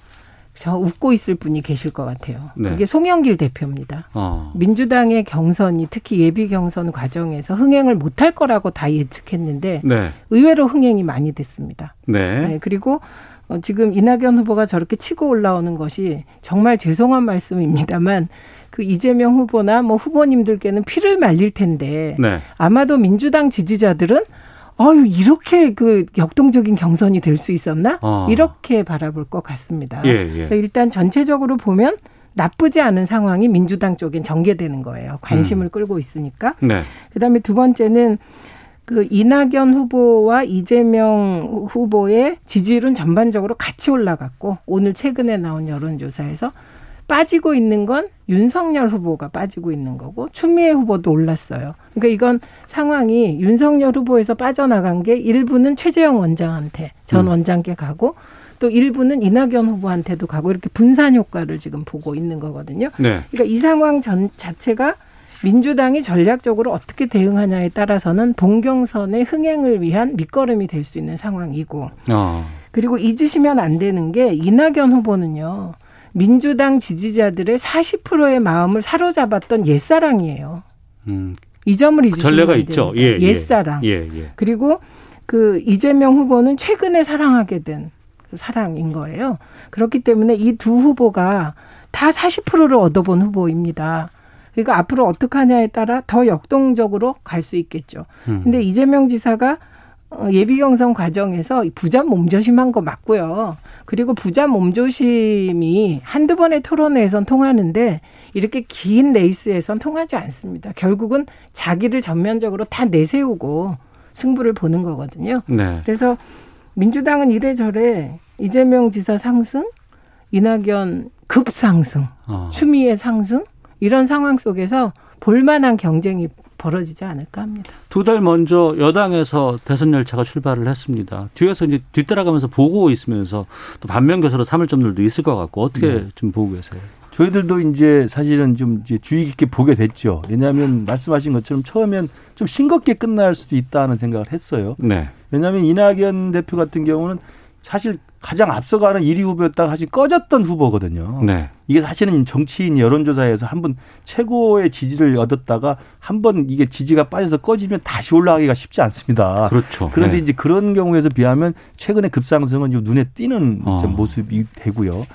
저 웃고 있을 분이 계실 것 같아요. 네. 이게 송영길 대표입니다. 어. 민주당의 경선이 특히 예비 경선 과정에서 흥행을 못할 거라고 다 예측했는데 네. 의외로 흥행이 많이 됐습니다. 네. 네, 그리고 어, 지금 이낙연 후보가 저렇게 치고 올라오는 것이 정말 죄송한 말씀입니다만 그 이재명 후보나 뭐 후보님들께는 피를 말릴 텐데 네. 아마도 민주당 지지자들은 어유 이렇게 그 역동적인 경선이 될 수 있었나 어. 이렇게 바라볼 것 같습니다. 예, 예. 그래서 일단 전체적으로 보면 나쁘지 않은 상황이 민주당 쪽엔 전개되는 거예요. 관심을 끌고 있으니까. 네. 그다음에 두 번째는 그 이낙연 후보와 이재명 후보의 지지율은 전반적으로 같이 올라갔고 오늘 최근에 나온 여론조사에서 빠지고 있는 건 윤석열 후보가 빠지고 있는 거고 추미애 후보도 올랐어요. 그러니까 이건 상황이 윤석열 후보에서 빠져나간 게 일부는 최재형 원장한테 전 음. 원장께 가고 또 일부는 이낙연 후보한테도 가고 이렇게 분산 효과를 지금 보고 있는 거거든요. 네. 그러니까 이 상황 전 자체가 민주당이 전략적으로 어떻게 대응하냐에 따라서는 동경선의 흥행을 위한 밑거름이 될 수 있는 상황이고 어. 그리고 잊으시면 안 되는 게 이낙연 후보는요. 민주당 지지자들의 40%의 마음을 사로잡았던 옛사랑이에요. 음. 이 점을 잊으시면 전례가 안 있죠. 예, 예. 옛사랑. 예, 예. 그리고 그 이재명 후보는 최근에 사랑하게 된 그 사랑인 거예요. 그렇기 때문에 이 두 후보가 다 40%를 얻어본 후보입니다. 그러니까 앞으로 어떻게 하냐에 따라 더 역동적으로 갈 수 있겠죠. 음. 근데 이재명 지사가 어, 예비 경선 과정에서 부자 몸조심한 거 맞고요. 그리고 부자 몸조심이 한두 번의 토론회에선 통하는데 이렇게 긴 레이스에선 통하지 않습니다. 결국은 자기를 전면적으로 다 내세우고 승부를 보는 거거든요. 네. 그래서 민주당은 이래저래 이재명 지사 상승, 이낙연 급상승, 어. 추미애 상승 이런 상황 속에서 볼만한 경쟁이 벌어지지 않을까 합니다. 두 달 먼저 여당에서 대선 열차가 출발을 했습니다. 뒤에서 이제 뒤따라가면서 보고 있으면서 또 반면 교사로 삼을 점들도 있을 것 같고 어떻게 네. 좀 보고 계세요? 저희들도 이제 사실은 좀 이제 주의 깊게 보게 됐죠. 왜냐하면 말씀하신 것처럼 처음엔 좀 싱겁게 끝날 수도 있다는 생각을 했어요. 네. 왜냐하면 이낙연 대표 같은 경우는 사실 가장 앞서가는 1위 후보였다가 사실 꺼졌던 후보거든요. 네. 이게 사실은 정치인 여론조사에서 한 번 최고의 지지를 얻었다가 한 번 이게 지지가 빠져서 꺼지면 다시 올라가기가 쉽지 않습니다. 그렇죠. 그런데 네. 이제 그런 경우에서 비하면 최근의 급상승은 좀 눈에 띄는 어. 좀 모습이 되고요.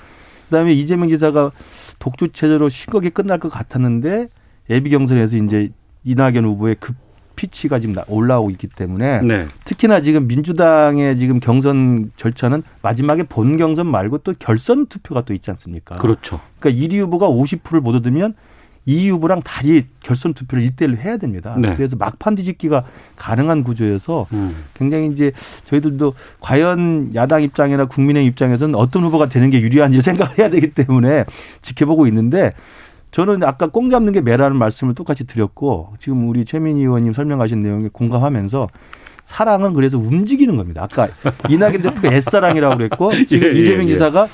그다음에 이재명 지사가 독주 체제로 싱겁게 끝날 것 같았는데 예비 경선에서 이제 이낙연 후보의 급 피치가 지금 나- 올라오고 있기 때문에 네. 특히나 지금 민주당의 지금 경선 절차는 마지막에 본 경선 말고 또 결선 투표가 또 있지 않습니까? 그렇죠. 그러니까 1위 후보가 50%를 못 얻으면 2위 후보랑 다시 결선 투표를 일대일로 해야 됩니다. 네. 그래서 막판 뒤집기가 가능한 구조여서 음. 굉장히 이제 저희들도 과연 야당 입장이나 국민의 입장에서는 어떤 후보가 되는 게 유리한지 생각해야 되기 때문에 지켜보고 있는데 저는 아까 꽁 잡는 게 매라는 말씀을 똑같이 드렸고 지금 우리 최민희 의원님 설명하신 내용에 공감하면서 사랑은 그래서 움직이는 겁니다. 아까 이낙연 대표가 옛사랑이라고 그랬고 지금 예, 예, 이재명 예. 지사가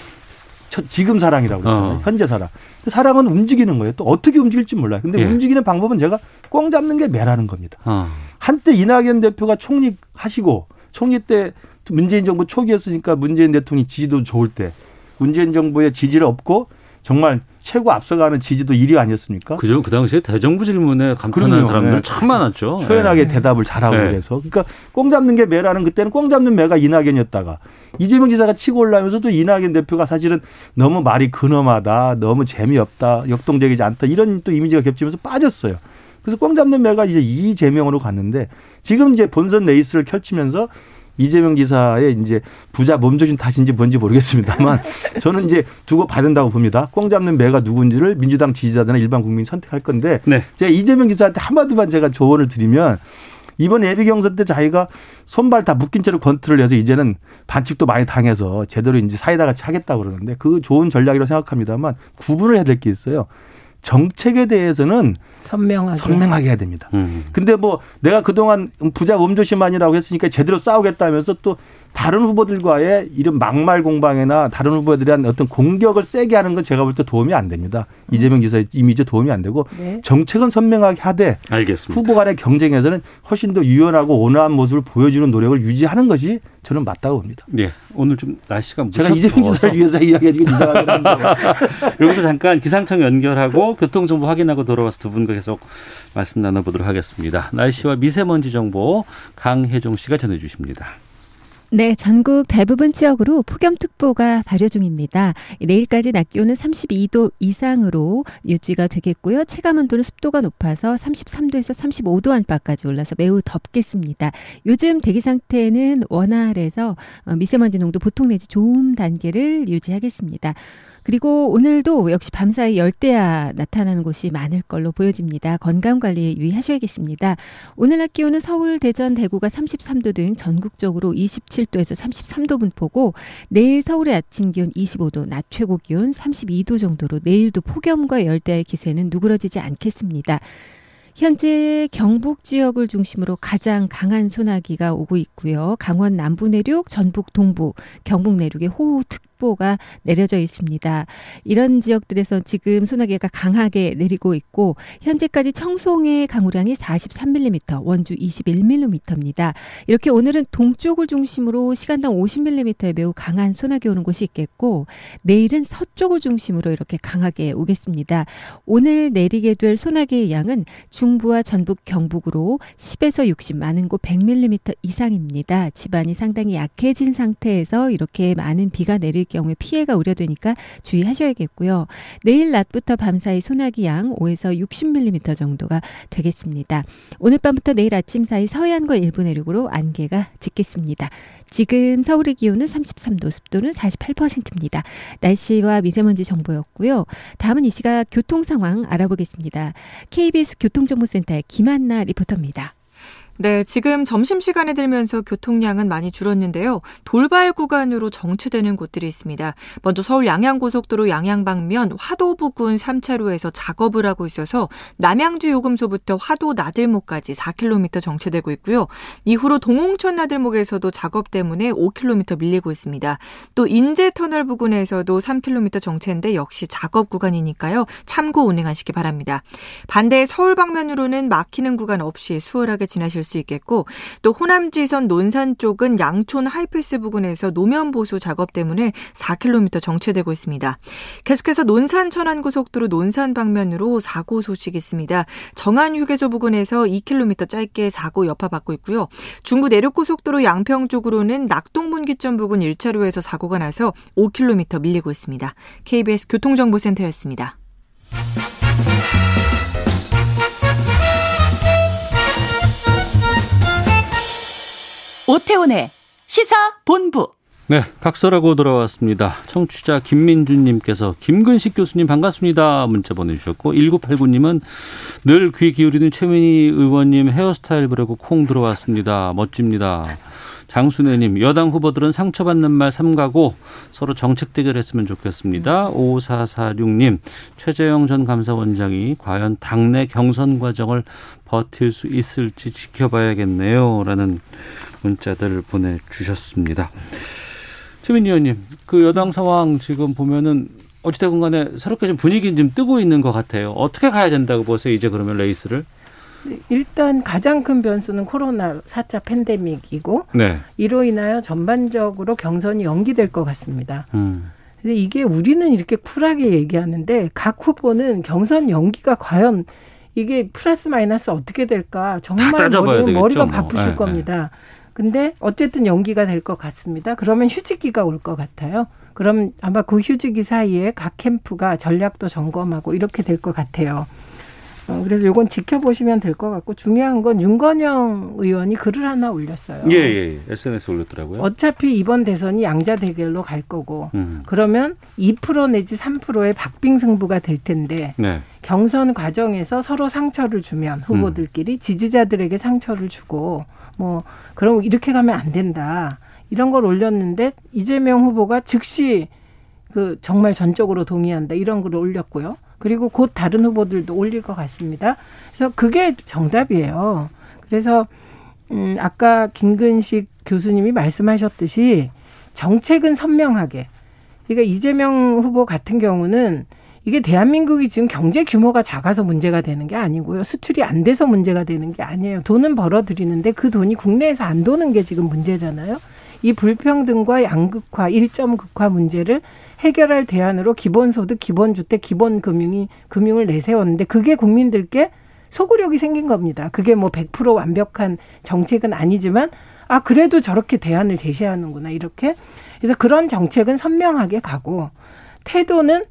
첫- 지금 사랑이라고 그랬잖아요. 어. 현재 사랑. 사랑은 움직이는 거예요. 또 어떻게 움직일지 몰라요. 근데 예. 움직이는 방법은 제가 꽁 잡는 게 매라는 겁니다. 어. 한때 이낙연 대표가 총리 하시고 총리 때 문재인 정부 초기였으니까 문재인 대통령이 지지도 좋을 때 문재인 정부의 지지를 얻고 정말 최고 앞서가는 지지도 1위 아니었습니까? 그죠. 그 당시에 대정부 질문에 감탄한. 사람들 네. 참 많았죠. 초연하게 네. 대답을 잘하고 네. 그래서 그러니까 꽁 잡는 게 매라는 그때는 꽁 잡는 매가 이낙연이었다가 이재명 지사가 치고 올라오면서도 이낙연 대표가 사실은 너무 말이 근엄하다, 너무 재미없다, 역동적이지 않다 이런 또 이미지가 겹치면서 빠졌어요. 그래서 꽁 잡는 매가 이제 이재명으로 갔는데 지금 이제 본선 레이스를 펼치면서 이재명 지사의 이제 부자 몸조신 탓인지 뭔지 모르겠습니다만 저는 이제 두고 봐야 된다고 봅니다. 꽁 잡는 매가 누군지를 민주당 지지자들이나 일반 국민이 선택할 건데 네. 제가 이재명 지사한테 한마디만 제가 조언을 드리면 이번 예비 경선 때 자기가 손발 다 묶인 채로 권투를 해서 이제는 반칙도 많이 당해서 제대로 이제 사이다 같이 하겠다고 그러는데 그 좋은 전략이라고 생각합니다만 구분을 해야 될 게 있어요. 정책에 대해서는 선명하게. 선명하게 해야 됩니다. 음. 근데 뭐 내가 그동안 부자 몸조심만이라고 했으니까 제대로 싸우겠다면서 또 다른 후보들과의 이런 막말 공방이나 다른 후보들에 대한 어떤 공격을 세게 하는 건 제가 볼 때 도움이 안 됩니다. 이재명 지사의 이미지 도움이 안 되고 네. 정책은 선명하게 하되 알겠습니다. 후보 간의 경쟁에서는 훨씬 더 유연하고 온화한 모습을 보여주는 노력을 유지하는 것이 저는 맞다고 봅니다. 예. 오늘 좀 날씨가 무척 제가 이재명 더워서 지사를 위해서 이야기하기가 이상하긴 여기서 잠깐 기상청 연결하고 교통정보 확인하고 돌아와서 두 분과 계속 말씀 나눠보도록 하겠습니다. 날씨와 미세먼지 정보 강혜종 씨가 전해주십니다. 네, 전국 대부분 지역으로 폭염특보가 발효 중입니다. 내일까지 낮 기온은 32도 이상으로 유지가 되겠고요. 체감 온도는 습도가 높아서 33도에서 35도 안팎까지 올라서 매우 덥겠습니다. 요즘 대기 상태는 원활해서 어, 미세먼지 농도 보통 내지 좋음 단계를 유지하겠습니다. 그리고 오늘도 역시 밤사이 열대야 나타나는 곳이 많을 걸로 보여집니다. 건강 관리에 유의하셔야겠습니다. 오늘 낮 기온은 서울, 대전, 대구가 33도 등 전국적으로 27도에서 33도 분포고 내일 서울의 아침 기온 25도, 낮 최고 기온 32도 정도로 내일도 폭염과 열대야의 기세는 누그러지지 않겠습니다. 현재 경북 지역을 중심으로 가장 강한 소나기가 오고 있고요. 강원 남부 내륙, 전북 동부, 경북 내륙에 호우 특보가 내려져 있습니다. 이런 지역들에서 지금 소나기가 강하게 내리고 있고 현재까지 청송의 강우량이 43mm, 원주 21mm입니다. 이렇게 오늘은 동쪽을 중심으로 시간당 50mm의 매우 강한 소나기 오는 곳이 있겠고 내일은 서쪽을 중심으로 이렇게 강하게 오겠습니다. 오늘 내리게 될 소나기의 양은 중 중부와 전북, 경북으로 10에서 60, 많은 곳 100mm 이상입니다. 집안이 상당히 약해진 상태에서 이렇게 많은 비가 내릴 경우에 피해가 우려되니까 주의하셔야겠고요. 내일 낮부터 밤사이 소나기 양 5에서 60mm 정도가 되겠습니다. 오늘 밤부터 내일 아침 사이 서해안과 일부 내륙으로 안개가 짙겠습니다. 지금 서울의 기온은 33도, 습도는 48%입니다. 날씨와 미세먼지 정보였고요. 다음은 이 시각 교통 상황 알아보겠습니다. KBS 교통정 보센터의 김한나 리포터입니다. 네, 지금 점심시간에 들면서 교통량은 많이 줄었는데요. 돌발 구간으로 정체되는 곳들이 있습니다. 먼저 서울 양양고속도로 양양 방면 화도 부근 3차로에서 작업을 하고 있어서 남양주 요금소부터 화도 나들목까지 4km 정체되고 있고요. 이후로 동홍천 나들목에서도 작업 때문에 5km 밀리고 있습니다. 또 인제터널 부근에서도 3km 정체인데 역시 작업 구간이니까요. 참고 운행하시기 바랍니다. 반대 서울 방면으로는 막히는 구간 없이 수월하게 지나실 수 있겠고 또 호남지선 논산 쪽은 양촌 하이패스 부근에서 노면 보수 작업 때문에 4km 정체되고 있습니다. 계속해서 논산 천안 고속도로 논산 방면으로 사고 소식 있습니다. 정안 휴게소 부근에서 2km 짧게 사고 여파받고 있고요. 중부 내륙 고속도로 양평 쪽으로는 낙동분기점 부근 1차로에서 사고가 나서 5km 밀리고 있습니다. KBS 교통정보센터였습니다. 오태훈의 시사 본부. 네, 각서라고 돌아왔습니다. 청취자 김민준님께서 김근식 교수님 반갑습니다. 문자 보내주셨고 1989님은 늘 귀 기울이는 최민희 의원님 헤어스타일 보려고 콩 들어왔습니다. 멋집니다. 장순애님 여당 후보들은 상처받는 말 삼가고 서로 정책 대결했으면 좋겠습니다. 5446님 최재형 전 감사원장이 과연 당내 경선 과정을 버틸 수 있을지 지켜봐야겠네요. 라는 문자들을 보내주셨습니다. 최민희 의원님, 그 여당 상황 지금 보면은 어찌됐건 간에 새롭게 좀 분위기는 좀 뜨고 있는 것 같아요. 어떻게 가야 된다고 보세요, 이제 그러면 레이스를? 일단 가장 큰 변수는 코로나 4차 팬데믹이고 네. 이로 인하여 전반적으로 경선이 연기될 것 같습니다. 음. 근데 이게 우리는 이렇게 쿨하게 얘기하는데 각 후보는 경선 연기가 과연 이게 플러스 마이너스 어떻게 될까 정말 머리, 머리가 뭐. 바쁘실 네, 겁니다. 근데 어쨌든 연기가 될 것 같습니다. 그러면 휴직기가 올 것 같아요. 그럼 아마 그 휴직기 사이에 각 캠프가 전략도 점검하고 이렇게 될 것 같아요. 어, 그래서 요건 지켜보시면 될 것 같고 중요한 건 윤건영 의원이 글을 하나 올렸어요. 예, 예, 예. SNS 올렸더라고요. 어차피 이번 대선이 양자 대결로 갈 거고 음. 그러면 2% 내지 3%의 박빙 승부가 될 텐데 네. 경선 과정에서 서로 상처를 주면 후보들끼리 음. 지지자들에게 상처를 주고 뭐 그럼 이렇게 가면 안 된다 이런 걸 올렸는데 이재명 후보가 즉시 그 정말 전적으로 동의한다 이런 글을 올렸고요. 그리고 곧 다른 후보들도 올릴 것 같습니다. 그래서 그게 정답이에요. 그래서 음 아까 김근식 교수님이 말씀하셨듯이 정책은 선명하게. 그러니까 이재명 후보 같은 경우는 이게 대한민국이 지금 경제 규모가 작아서 문제가 되는 게 아니고요. 수출이 안 돼서 문제가 되는 게 아니에요. 돈은 벌어들이는데 그 돈이 국내에서 안 도는 게 지금 문제잖아요. 이 불평등과 양극화, 일점 극화 문제를 해결할 대안으로 기본소득, 기본주택, 기본금융이 금융을 내세웠는데 그게 국민들께 소구력이 생긴 겁니다. 그게 뭐 100% 완벽한 정책은 아니지만 아 그래도 저렇게 대안을 제시하는구나 이렇게 그래서 그런 정책은 선명하게 가고 태도는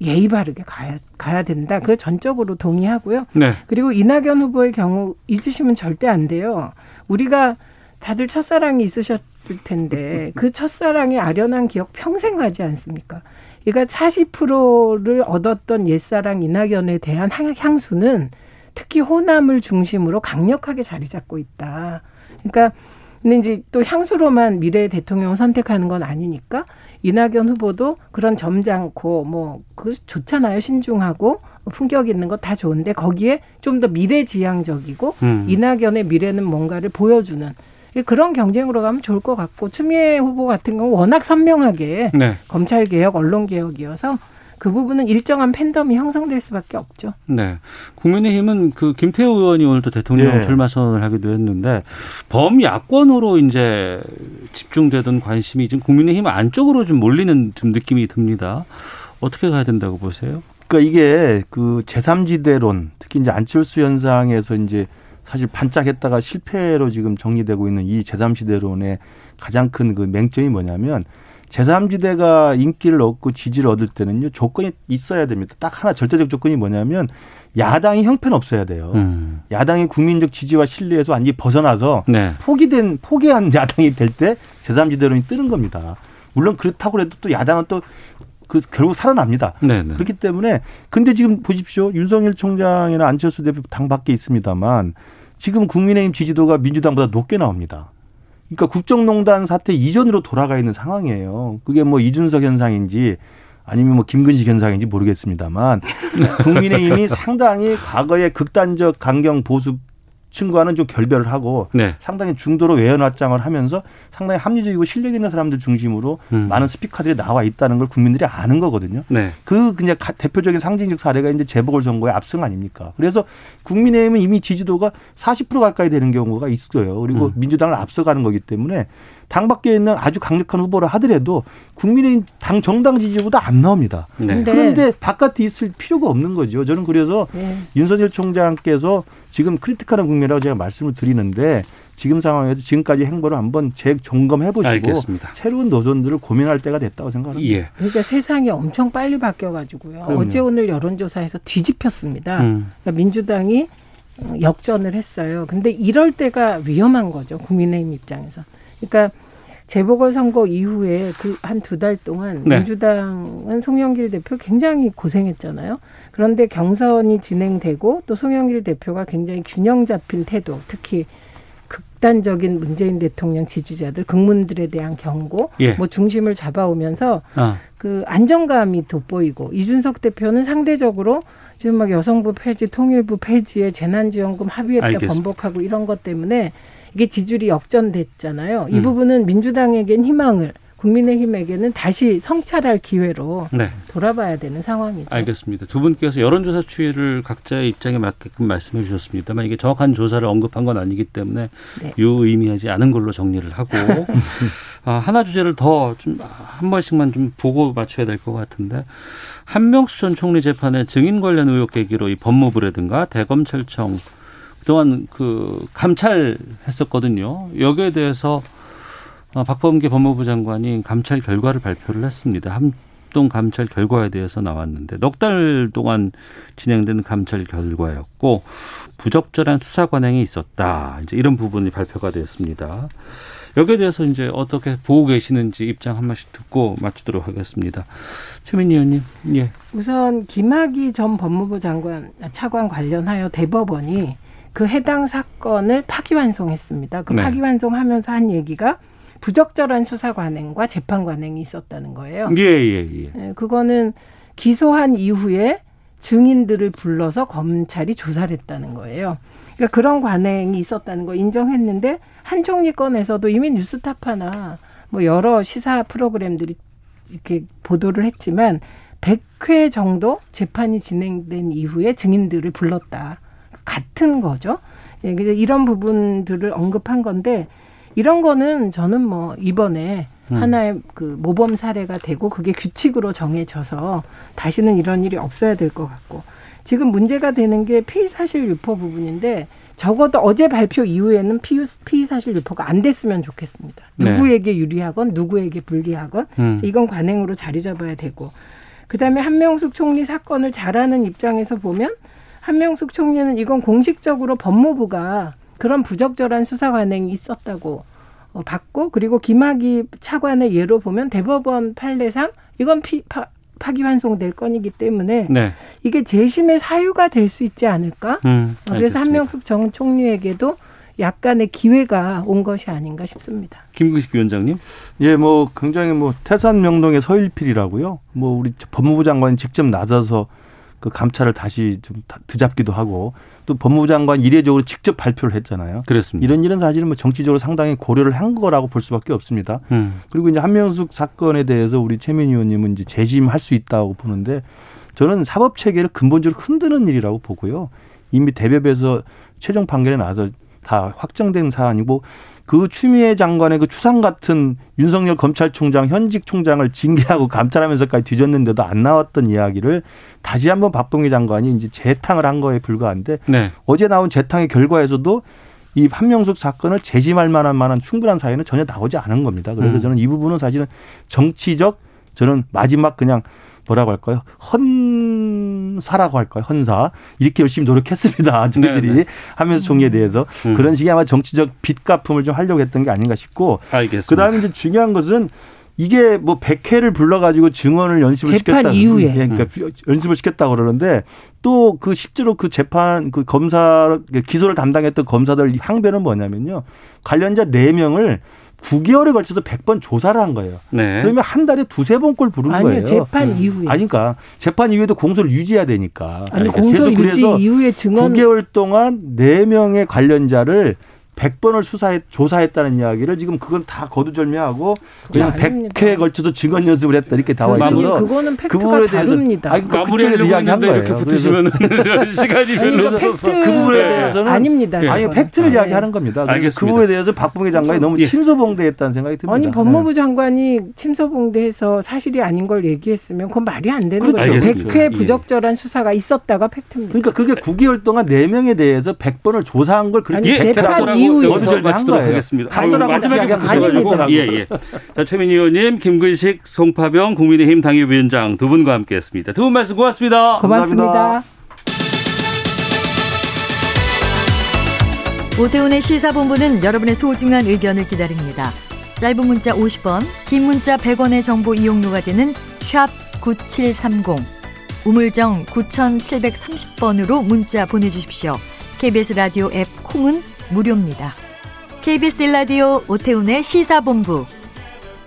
예의 바르게 가야 가야 된다. 그 전적으로 동의하고요. 네. 그리고 이낙연 후보의 경우 잊으시면 절대 안 돼요. 우리가 다들 첫사랑이 있으셨을 텐데 그 첫사랑의 아련한 기억 평생 가지 않습니까? 그러니까 40%를 얻었던 옛사랑 이낙연에 대한 향수는 특히 호남을 중심으로 강력하게 자리 잡고 있다. 그러니까 근데 이제 또 향수로만 미래 대통령을 선택하는 건 아니니까 이낙연 후보도 그런 점잖고 뭐 그 좋잖아요 신중하고 품격 있는 거다 좋은데 거기에 좀 더 미래지향적이고 음. 이낙연의 미래는 뭔가를 보여주는 그런 경쟁으로 가면 좋을 것 같고 추미애 후보 같은 경우 워낙 선명하게 네. 검찰 개혁, 언론 개혁이어서 그 부분은 일정한 팬덤이 형성될 수밖에 없죠. 네. 국민의힘은 그 김태호 의원이 오늘 또 대통령 예. 출마 선언을 하기도 했는데 범야권으로 이제 집중되던 관심이 지금 국민의힘 안쪽으로 좀 몰리는 좀 느낌이 듭니다. 어떻게 가야 된다고 보세요? 그러니까 이게 그 제3지대론 특히 이제 안철수 현상에서 이제 사실 반짝했다가 실패로 지금 정리되고 있는 이 제3지대론의 가장 큰 그 맹점이 뭐냐면 제3지대가 인기를 얻고 지지를 얻을 때는요 조건이 있어야 됩니다. 딱 하나 절대적 조건이 뭐냐면 야당이 형편없어야 돼요. 음. 야당이 국민적 지지와 신뢰에서 완전히 벗어나서 네. 포기된 포기한 야당이 될 때 제3지대론이 뜨는 겁니다. 물론 그렇다고 해도 또 야당은 또 그 결국 살아납니다. 네, 네. 그렇기 때문에 근데 지금 보십시오. 윤석열 총장이나 안철수 대표 당 밖에 있습니다만 지금 국민의힘 지지도가 민주당보다 높게 나옵니다. 그러니까 국정농단 사태 이전으로 돌아가 있는 상황이에요. 그게 뭐 이준석 현상인지 아니면 뭐 김근식 현상인지 모르겠습니다만 국민의힘이 상당히 과거의 극단적 강경 보수 층과는 좀 결별을 하고 네. 상당히 중도로 외연 확장을 하면서 상당히 합리적이고 실력 있는 사람들 중심으로 음. 많은 스피커들이 나와 있다는 걸 국민들이 아는 거거든요. 네. 그 그냥 가- 대표적인 상징적 사례가 이제 재보궐 선거의 압승 아닙니까? 그래서 국민의힘은 이미 지지도가 40% 가까이 되는 경우가 있어요. 그리고 음. 민주당을 앞서가는 거기 때문에 당 밖에 있는 아주 강력한 후보를 하더라도 국민의힘 당 정당 지지보다 안 나옵니다. 네. 그런데 바깥에 있을 필요가 없는 거죠. 저는 그래서 네. 윤석열 총장께서 지금 critical한 국면이라고 제가 말씀을 드리는데 지금 상황에서 지금까지 행보를 한번 재점검해 보시고. 새로운 노선들을 고민할 때가 됐다고 생각합니다. 예. 그러니까 세상이 엄청 빨리 바뀌어 가지고요. 그럼요. 어제 오늘 여론조사에서 뒤집혔습니다. 음. 그러니까 민주당이 어, 역전을 했어요. 근데 이럴 때가 위험한 거죠. 국민의힘 입장에서. 그러니까 재보궐선거 이후에 그 한 두 달 동안 네. 민주당은 송영길 대표 굉장히 고생했잖아요. 그런데 경선이 진행되고 또 송영길 대표가 굉장히 균형 잡힌 태도, 특히 극단적인 문재인 대통령 지지자들, 국민들에 대한 경고, 예. 뭐 중심을 잡아오면서 아. 그 안정감이 돋보이고 이준석 대표는 상대적으로 지금 막 여성부 폐지, 통일부 폐지에 재난지원금 합의했다 알겠습니다. 번복하고 이런 것 때문에 이게 지지율이 역전됐잖아요. 이 음. 부분은 민주당에겐 희망을 국민의힘에게는 다시 성찰할 기회로 네. 돌아봐야 되는 상황이죠. 알겠습니다. 두 분께서 여론조사 추이를 각자의 입장에 맞게끔 말씀해 주셨습니다만 이게 정확한 조사를 언급한 건 아니기 때문에 네. 유의미하지 않은 걸로 정리를 하고 아, 하나 주제를 더 좀 한 번씩만 좀 보고 맞춰야 될 것 같은데 한명수 전 총리 재판의 증인 관련 의혹 계기로 이 법무부라든가 대검찰청 그동안 그 감찰했었거든요. 여기에 대해서 어, 박범계 법무부 장관이 감찰 결과를 발표를 했습니다. 합동 감찰 결과에 대해서 나왔는데 넉 달 동안 진행된 감찰 결과였고 부적절한 수사 관행이 있었다. 이제 이런 부분이 발표가 됐습니다. 여기에 대해서 이제 어떻게 보고 계시는지 입장 한 번씩 듣고 맞추도록 하겠습니다. 최민희 의원님, 예. 우선 김학의 전 법무부 장관 차관 관련하여 대법원이 그 해당 사건을 파기환송했습니다. 그 네. 파기환송하면서 한 얘기가 부적절한 수사 관행과 재판 관행이 있었다는 거예요. 예, 예, 예. 예, 그거는 기소한 이후에 증인들을 불러서 검찰이 조사를 했다는 거예요. 그러니까 그런 관행이 있었다는 거 인정했는데 한 총리 건에서도 이미 뉴스타파나 뭐 여러 시사 프로그램들이 이렇게 보도를 했지만 100회 정도 재판이 진행된 이후에 증인들을 불렀다. 같은 거죠. 예, 그래서 이런 부분들을 언급한 건데 이런 거는 저는 뭐 이번에 음. 하나의 그 모범 사례가 되고 그게 규칙으로 정해져서 다시는 이런 일이 없어야 될 것 같고 지금 문제가 되는 게 피의 사실 유포 부분인데 적어도 어제 발표 이후에는 피의, 피의 사실 유포가 안 됐으면 좋겠습니다. 네. 누구에게 유리하건 누구에게 불리하건 음. 이건 관행으로 자리 잡아야 되고 그다음에 한명숙 총리 사건을 잘하는 입장에서 보면 한명숙 총리는 이건 공식적으로 법무부가 그런 부적절한 수사 관행이 있었다고 어, 봤고 그리고 김학의 차관의 예로 보면 대법원 판례상 이건 피, 파, 파기환송될 건이기 때문에 네. 이게 재심의 사유가 될 수 있지 않을까? 음, 어, 그래서. 한명숙 전 총리에게도 약간의 기회가 온 것이 아닌가 싶습니다. 김국식 위원장님. 예, 뭐 굉장히 뭐 태산 명동의 서일필이라고요. 뭐 우리 법무부 장관이 직접 나서서 그 감찰을 다시 좀 다- 드잡기도 하고 또 법무부 장관 이례적으로 직접 발표를 했잖아요. 그렇습니다. 이런 일은 사실은 뭐 정치적으로 상당히 고려를 한 거라고 볼 수밖에 없습니다. 음. 그리고 이제 한명숙 사건에 대해서 우리 최민희 의원님은 이제 재심할 수 있다고 보는데 저는 사법 체계를 근본적으로 흔드는 일이라고 보고요. 이미 대법에서 최종 판결에 나와서 다 확정된 사안이고 그 추미애 장관의 그 추상 같은 윤석열 검찰총장 현직 총장을 징계하고 감찰하면서까지 뒤졌는데도 안 나왔던 이야기를 다시 한번 박봉희 장관이 이제 재탕을 한 거에 불과한데 네. 어제 나온 재탕의 결과에서도 이 한명숙 사건을 재심할 만한 만한 충분한 사유는 전혀 나오지 않은 겁니다. 그래서 음. 저는 이 부분은 사실은 정치적 저는 마지막 그냥 뭐라고 할까요? 헌 사라고 할까요? 헌사. 이렇게 열심히 노력했습니다. 저희들이 네, 네. 하면서 종이에 대해서 음. 그런 식의 아마 정치적 빚갚음을 좀 하려고 했던 게 아닌가 싶고 알겠습니다. 그다음에 이제 중요한 것은 이게 뭐 100회를 불러가지고 증언을 연습을 재판 시켰다. 이후에. 예, 그러니까 연습을 시켰다고 그러는데 또 그 실제로 그 재판 그 검사 기소를 담당했던 검사들 항변은 뭐냐면요. 관련자 4명을 9개월에 걸쳐서 100번 조사를 한 거예요. 네. 그러면 한 달에 두세 번 꼴 부른 아니요, 거예요. 재판 이후에. 아니, 그러니까 재판 이후에도 공소를 유지해야 되니까. 아니, 그러니까 공소 유지 그래서 이후에 증언 9개월 동안 4명의 관련자를 100번을 수사했, 조사했다는 이야기를 지금 그건 다 거두절미하고 그냥. 100회에 걸쳐서 증언 연습을 했다 이렇게 나와 있어서 그거는 팩트가 그 부분에 대해서 다릅니다. 아니, 그 마무리하려고 그쪽에서 이야기한 거예요. 이렇게 붙으시면 시간이 별로 없어서 그 부분에 네. 대해서는 아닙니다. 아니 그거는. 팩트를 네. 이야기하는 겁니다. 그래서 알겠습니다. 그 부분에 대해서 박봉희 장관이 너무 예. 침소봉대했다는 생각이 듭니다. 아니 네. 법무부 장관이 침소봉대해서 사실이 아닌 걸 얘기했으면 그건 말이 안 되는 그렇죠. 거죠. 알겠습니다. 100회 예. 부적절한 수사가 있었다가 팩트입니다. 그러니까 그게 9개월 동안 4명에 대해서 100번을 조사한 걸 그렇게 아니, 예, 박수라고 이후에 여기서 거두절미한 마치도록 거예요. 하겠습니다. 박수라고 마지막에 거예요. 예, 예. 자, 최민희 의원님, 김근식, 송파병 국민의힘 당협위원장 두 분과 함께했습니다. 두 분 말씀 고맙습니다. 고맙습니다. 감사합니다. 오태훈의 시사본부는 여러분의 소중한 의견을 기다립니다. 짧은 문자 50원, 긴 문자 100원의 정보 이용료가 되는 샵 9730, 우물정 9730번으로 문자 보내주십시오. KBS 라디오 앱 콩은 무료입니다. KBS 라디오 오태훈의 시사본부.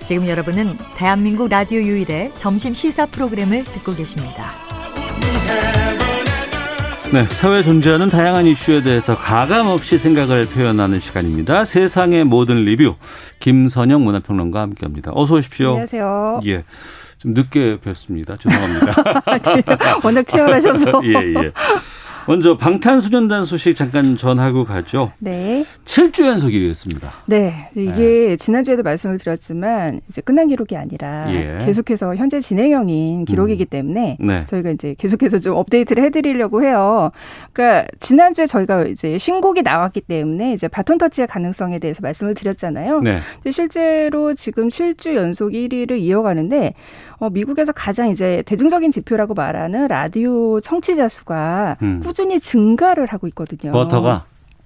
지금 여러분은 대한민국 라디오 유일의 점심 시사 프로그램을 듣고 계십니다. 네, 사회에 존재하는 다양한 이슈에 대해서 가감 없이 생각을 표현하는 시간입니다. 세상의 모든 리뷰 김선영 문화평론가와 함께합니다. 어서 오십시오. 안녕하세요. 예, 좀 늦게 뵙습니다. 죄송합니다. 워낙 치열하셔서. 예, 예. 먼저 방탄소년단 소식 잠깐 전하고 가죠. 네. 7주 연속이었습니다. 네. 이게 지난주에도 말씀을 드렸지만 이제 끝난 기록이 아니라 예. 계속해서 현재 진행형인 기록이기 음. 때문에 네. 저희가 이제 계속해서 좀 업데이트를 해드리려고 해요. 그러니까 지난주에 저희가 이제 신곡이 나왔기 때문에 이제 바톤 터치의 가능성에 대해서 말씀을 드렸잖아요. 네. 근데 실제로 지금 7주 연속 1위를 이어가는데 어, 미국에서 가장 이제 대중적인 지표라고 말하는 라디오 청취자 수가 음. 꾸 준히 증가를 하고 있거든요. 버터가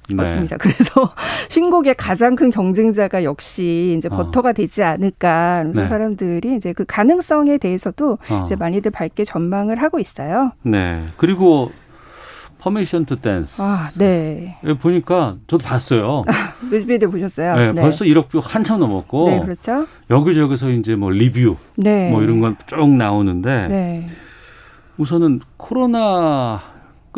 네. 맞습니다. 그래서 신곡의 가장 큰 경쟁자가 역시 이제 어. 버터가 되지 않을까. 그래서 네. 사람들이 이제 그 가능성에 대해서도 어. 이제 많이들 밝게 전망을 하고 있어요. 네. 그리고 Permission to Dance. 아, 네. 예, 보니까 저도 봤어요. 뮤직비디오 보셨어요? 네, 벌써 1억 view 한참 넘었고 네, 그렇죠. 여기저기서 이제 뭐 리뷰 네. 뭐 이런 건 쭉 나오는데 네. 우선은 코로나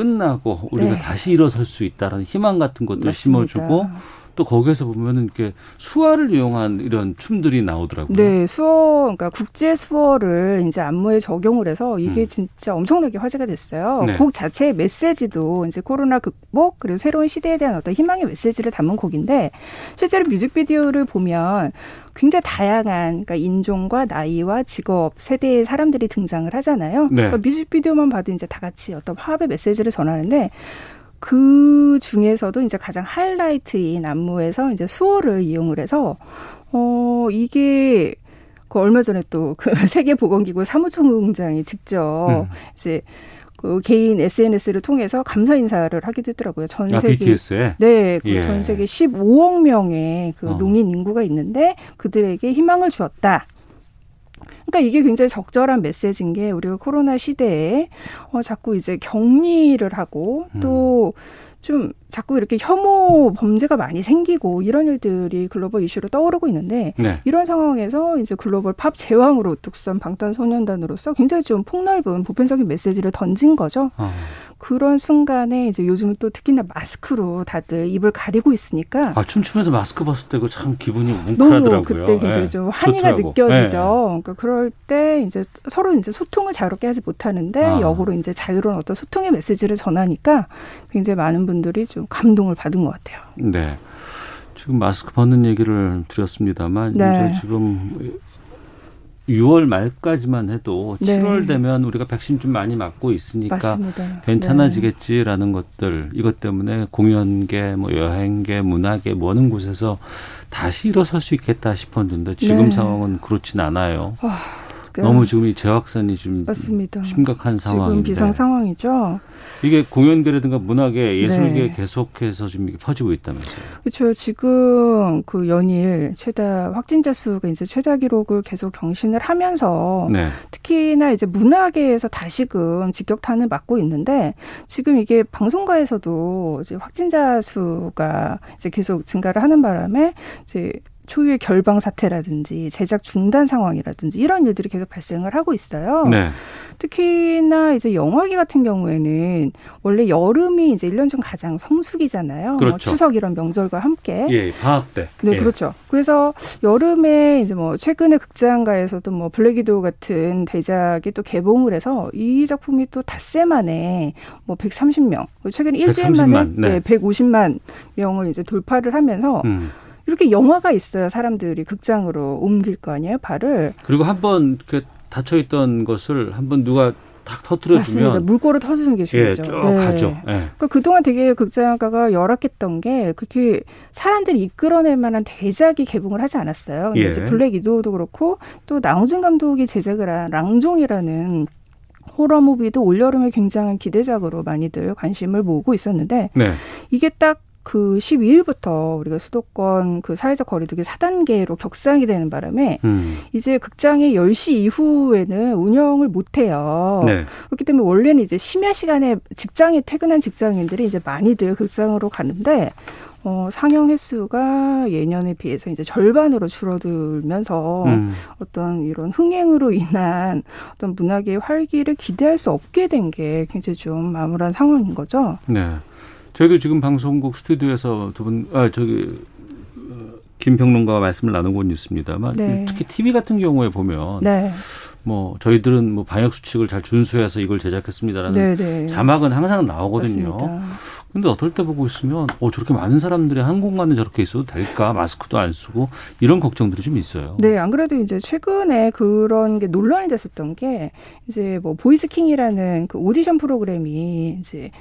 끝나고 우리가 네. 다시 일어설 수 있다는 희망 같은 맞습니다. 심어주고 또 거기에서 보면은 이렇게 수화를 이용한 이런 춤들이 나오더라고요. 네, 수어, 그러니까 국제 수어를 이제 안무에 적용을 해서 이게 음. 진짜 엄청나게 화제가 됐어요. 네. 곡 자체의 메시지도 이제 코로나 극복 그리고 새로운 시대에 대한 어떤 희망의 메시지를 담은 곡인데 실제로 뮤직비디오를 보면 굉장히 다양한 그러니까 인종과 나이와 직업 세대의 사람들이 등장을 하잖아요. 네. 그러니까 뮤직비디오만 봐도 이제 다 같이 어떤 화합의 메시지를 전하는데 그 중에서도 이제 가장 하이라이트인 안무에서 이제 수어를 이용을 해서 어 이게 그 얼마 전에 또 그 세계보건기구 사무총장이 직접 음. 이제 그 개인 SNS를 통해서 감사 인사를 하기도 했더라고요. 전 아, 세계 BTS에? 네, 그 예. 전 세계 15억 명의 그 어. 농인 인구가 있는데 그들에게 희망을 주었다. 그러니까 이게 굉장히 적절한 메시지인 게 우리가 코로나 시대에 어 자꾸 이제 격리를 하고 음. 또좀 자꾸 이렇게 혐오 범죄가 많이 생기고 이런 일들이 글로벌 이슈로 떠오르고 있는데 네. 이런 상황에서 이제 글로벌 팝 제왕으로 우뚝 선 방탄소년단으로서 굉장히 좀 폭넓은 보편적인 메시지를 던진 거죠. 어. 그런 순간에 이제 요즘은 또 특히나 마스크로 다들 입을 가리고 있으니까 아 춤추면서 마스크 벗을 때고 참 기분이 너무 뭉클하더라고요. 그때 굉장히 예, 좀 한이가 좋더라고. 느껴지죠. 예. 그러니까 그럴 때 이제 서로 이제 소통을 자유롭게 하지 못하는데 아. 역으로 이제 자유로운 어떤 소통의 메시지를 전하니까 굉장히 많은 분들이 좀 감동을 받은 것 같아요. 네. 지금 마스크 벗는 얘기를 드렸습니다만 네. 이제 지금 6월 말까지만 해도 네. 7월 되면 우리가 백신 좀 많이 맞고 있으니까 맞습니다. 네. 괜찮아지겠지라는 것들 이것 때문에 공연계, 뭐 여행계, 문화계 뭐 어느 곳에서 다시 일어설 수 있겠다 싶었는데 지금 네. 상황은 그렇진 않아요. 와, 그- 너무 지금 이 재확산이 좀 맞습니다. 심각한 지금 상황인데 비상 상황이죠. 이게 공연계라든가 문화계, 예술계 네. 계속해서 지금 이게 퍼지고 있다면서요. 그렇죠. 지금 그 연일 최다 확진자 수가 이제 최다 기록을 계속 경신을 하면서 네. 특히나 이제 문화계에서 다시금 직격탄을 맞고 있는데 지금 이게 방송가에서도 이제 확진자 수가 이제 계속 증가를 하는 바람에 이제 초유의 결방 사태라든지 제작 중단 상황이라든지 이런 일들이 계속 발생을 하고 있어요. 네. 특히나 이제 영화계 같은 경우에는 원래 여름이 이제 1년 중 가장 성수기잖아요. 뭐 그렇죠. 추석 이런 명절과 함께. 예, 방학 때. 네, 예. 그렇죠. 그래서 여름에 이제 뭐 최근에 극장가에서도 뭐 블랙이도 같은 대작이 또 개봉을 해서 이 작품이 또 닷새 만에 뭐 130명, 최근에 일주일 130만, 만에 네. 네, 150만 명을 이제 돌파를 하면서 음. 이렇게 영화가 있어야 사람들이 극장으로 옮길 거 아니에요, 발을. 그리고 한번 그 닫혀 있던 것을 한번 누가 탁 터트려 맞습니다. 주면 물꼬를 터주는 게 예, 중요하죠. 쭉 가죠. 예. 그러니까 그동안 되게 극장가가 열악했던 게 그렇게 사람들이 이끌어낼 만한 대작이 개봉을 하지 않았어요. 근데 예. 이제 블랙 이도우도 그렇고 또 나우진 감독이 제작을 한 랑종이라는 호러 무비도 올여름에 굉장한 기대작으로 많이들 관심을 모으고 있었는데 네. 이게 딱 그 12일부터 우리가 수도권 그 사회적 거리두기 4단계로 격상이 되는 바람에 음. 이제 극장이 10시 이후에는 운영을 못 해요. 네. 그렇기 때문에 원래는 이제 심야 시간에 직장에 퇴근한 직장인들이 이제 많이들 극장으로 가는데 어, 상영 횟수가 예년에 비해서 이제 절반으로 줄어들면서 음. 어떤 이런 흥행으로 인한 어떤 문학의 활기를 기대할 수 없게 된 게 굉장히 좀 암울한 상황인 거죠. 네. 저희도 지금 방송국 스튜디오에서 두 분, 아, 저기, 어, 김평론가와 말씀을 나누고 있습니다만, 네. 특히 TV 같은 경우에 보면, 네. 뭐, 저희들은 뭐 방역 수칙을 잘 준수해서 이걸 제작했습니다라는 네, 네. 자막은 항상 나오거든요. 맞습니다. 근데 어떨 때 보고 있으면, 어, 저렇게 많은 사람들이 한 공간에 저렇게 있어도 될까? 마스크도 안 쓰고, 이런 걱정들이 좀 있어요. 네, 안 그래도 이제 최근에 그런 게 논란이 됐었던 게 이제 뭐 보이스킹이라는 그 오디션 프로그램이 이제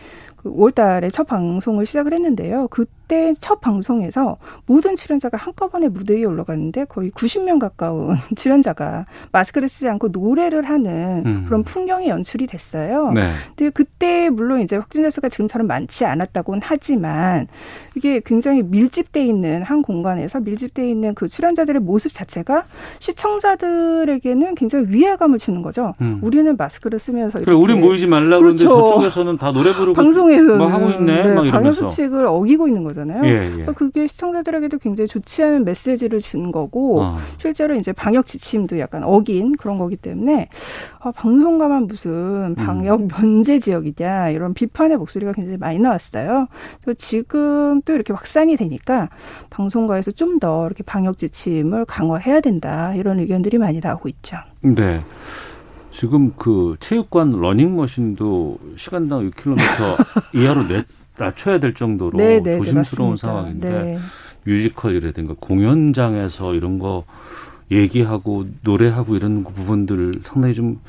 그 5월 달에 첫 방송을 시작을 했는데요. 그때 첫 방송에서 모든 출연자가 한꺼번에 무대 위에 올라갔는데 거의 90명 가까운 출연자가 마스크를 쓰지 않고 노래를 하는 음. 그런 풍경이 연출이 됐어요. 네. 근데 그때 물론 이제 확진자 수가 지금처럼 많지 않았다고는 하지만 이게 굉장히 밀집돼 있는 한 공간에서 밀집돼 있는 그 출연자들의 모습 자체가 시청자들에게는 굉장히 위화감을 주는 거죠. 음. 우리는 마스크를 쓰면서 그래, 우리 모이지 말라고 그러는데 그렇죠. 저쪽에서는 다 노래 부르고 방송 에서는 뭐 하고 있네, 막 방역. 수칙을 어기고 있는 거잖아요. 예, 예. 그러니까 그게 시청자들에게도 굉장히 좋지 않은 메시지를 준 거고 어. 실제로 이제 방역 지침도 약간 어긴 그런 거기 때문에 아, 방송가만 무슨 방역 면제 지역이냐 이런 비판의 목소리가 굉장히 많이 나왔어요. 그래서 지금 또 이렇게 확산이 되니까 방송가에서 좀 더 이렇게 방역 지침을 강화해야 된다 이런 의견들이 많이 나오고 있죠. 네. 지금 그 체육관 러닝머신도 시간당 6km 이하로 내, 낮춰야 될 정도로 네, 네, 네, 조심스러운 맞습니다. 상황인데 네. 뮤지컬이라든가 공연장에서 이런 거 얘기하고 노래하고 이런 부분들 상당히 좀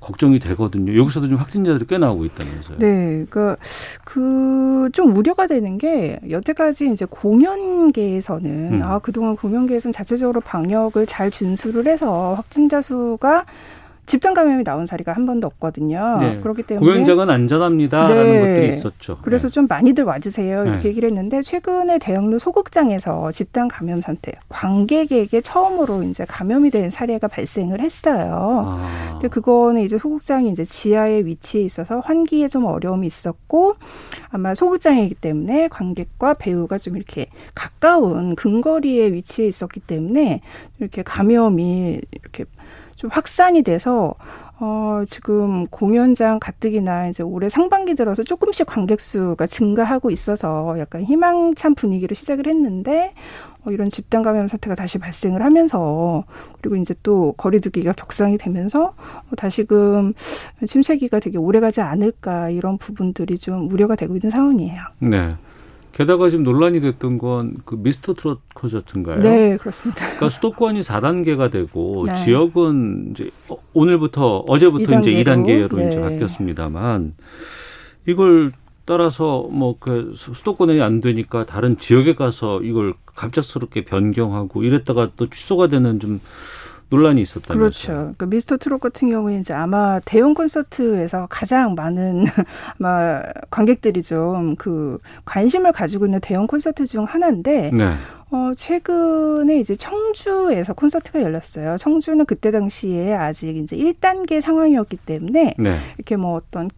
걱정이 되거든요. 여기서도 좀 확진자들이 꽤 나오고 있다면서요. 네, 그러니까 그좀 우려가 되는 게 여태까지 이제 공연계에서는 음. 아 그동안 공연계에서는 자체적으로 방역을 잘 준수를 해서 확진자 수가 집단 감염이 나온 사례가 한 번도 없거든요. 네. 그렇기 때문에 공연장은 안전합니다라는 네. 것들이 있었죠. 그래서 좀 많이들 와주세요 이렇게 네. 얘기를 했는데 최근에 대학로 소극장에서 집단 감염 상태 관객에게 처음으로 이제 감염이 된 사례가 발생을 했어요. 아. 근데 그거는 이제 소극장이 이제 지하에 위치해 있어서 환기에 좀 어려움이 있었고 아마 소극장이기 때문에 관객과 배우가 좀 이렇게 가까운 근거리에 위치해 있었기 때문에 이렇게 감염이 이렇게 좀 확산이 돼서 어, 지금 공연장 가뜩이나 이제 올해 상반기 들어서 조금씩 관객 수가 증가하고 있어서 약간 희망찬 분위기로 시작을 했는데 어, 이런 집단 감염 사태가 다시 발생을 하면서 그리고 이제 또 거리두기가 격상이 되면서 어, 다시금 침체기가 되게 오래가지 않을까 이런 부분들이 좀 우려가 되고 있는 상황이에요. 네. 게다가 지금 논란이 됐던 건 그 미스터 트롯 콘서트인가요? 네, 그렇습니다. 그러니까 수도권이 4단계가 되고 네. 지역은 이제 어, 오늘부터 어제부터 이제 2단계로. 2단계로 이제 네. 바뀌었습니다만 이걸 따라서 뭐 그 수도권이 안 되니까 다른 지역에 가서 이걸 갑작스럽게 변경하고 이랬다가 또 취소가 되는 좀 논란이 있었다면서요. 그렇죠. 그러니까 미스터 트롯 같은 경우에 이제 아마 대형 콘서트에서 가장 많은 아마 관객들이 좀 그 관심을 가지고 있는 대형 콘서트 중 하나인데 네. 어, 최근에 이제 청주에서 콘서트가 열렸어요. 청주는 그때 당시에 아직 이제 1단계 상황이었기 때문에 네. 이렇게 뭐 어떤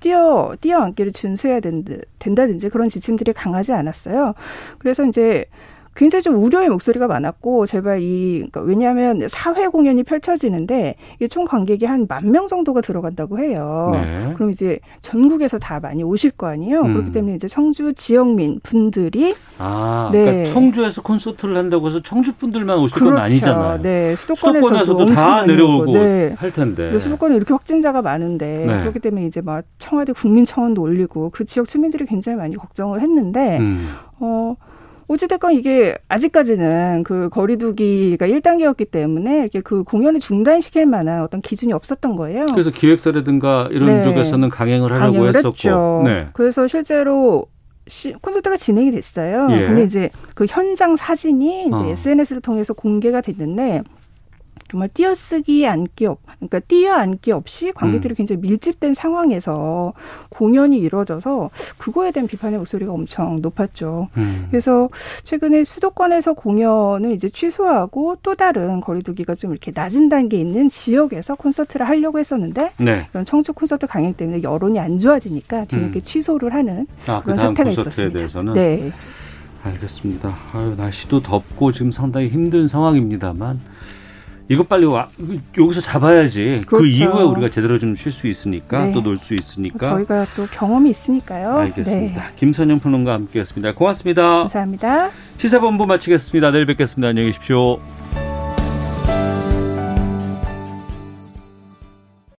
뛰어 뛰어앉기를 준수해야 된다, 된다든지 그런 지침들이 강하지 않았어요. 그래서 이제 굉장히 좀 우려의 목소리가 많았고 제발 이 그러니까 왜냐하면 사회 공연이 펼쳐지는데 이게 총 관객이 한 만 명 정도가 들어간다고 해요. 네. 그럼 이제 전국에서 다 많이 오실 거 아니에요. 음. 그렇기 때문에 이제 청주 지역민 분들이 아, 네. 그러니까 청주에서 콘서트를 한다고 해서 청주 분들만 오실 건 그렇죠. 아니잖아요. 네, 수도권에서도, 수도권에서도 다 내려오고 오고, 네. 할 텐데. 수도권에 이렇게 확진자가 많은데 네. 그렇기 때문에 이제 막 청와대 국민청원도 올리고 그 지역 주민들이 굉장히 많이 걱정을 했는데 음. 어 어찌됐건 이게 아직까지는 그 거리두기가 1단계였기 때문에 이렇게 그 공연을 중단시킬 만한 어떤 기준이 없었던 거예요. 그래서 기획사라든가 이런 네. 쪽에서는 강행을 하려고 강행을 했었고. 했죠. 네. 그래서 실제로 시, 콘서트가 진행이 됐어요. 예. 근데 이제 그 현장 사진이 이제 어. SNS를 통해서 공개가 됐는데 정말 띄어쓰기 앉기 없, 그러니까 띄어 앉기 없이 음. 관객들이 굉장히 밀집된 상황에서 공연이 이루어져서 그거에 대한 비판의 목소리가 엄청 높았죠. 음. 그래서 최근에 수도권에서 공연을 이제 취소하고 또 다른 거리두기가 좀 이렇게 낮은 단계에 있는 지역에서 콘서트를 하려고 했었는데 네. 이런 청주 콘서트 강행 때문에 여론이 안 좋아지니까 뒤늦게 음. 취소를 하는 아, 그 그런 사태가 있었습니다. 대해서는 네. 알겠습니다. 아유, 날씨도 덥고 지금 상당히 힘든 상황입니다만 이거 빨리 와 여기서 잡아야지. 그 그렇죠. 이후에 우리가 제대로 좀 쉴 수 있으니까 네. 또놀 수 있으니까. 저희가 또 경험이 있으니까요. 알겠습니다. 네. 김선영 평론가 함께했습니다. 고맙습니다. 감사합니다. 시사본부 마치겠습니다. 내일 뵙겠습니다. 안녕히 계십시오.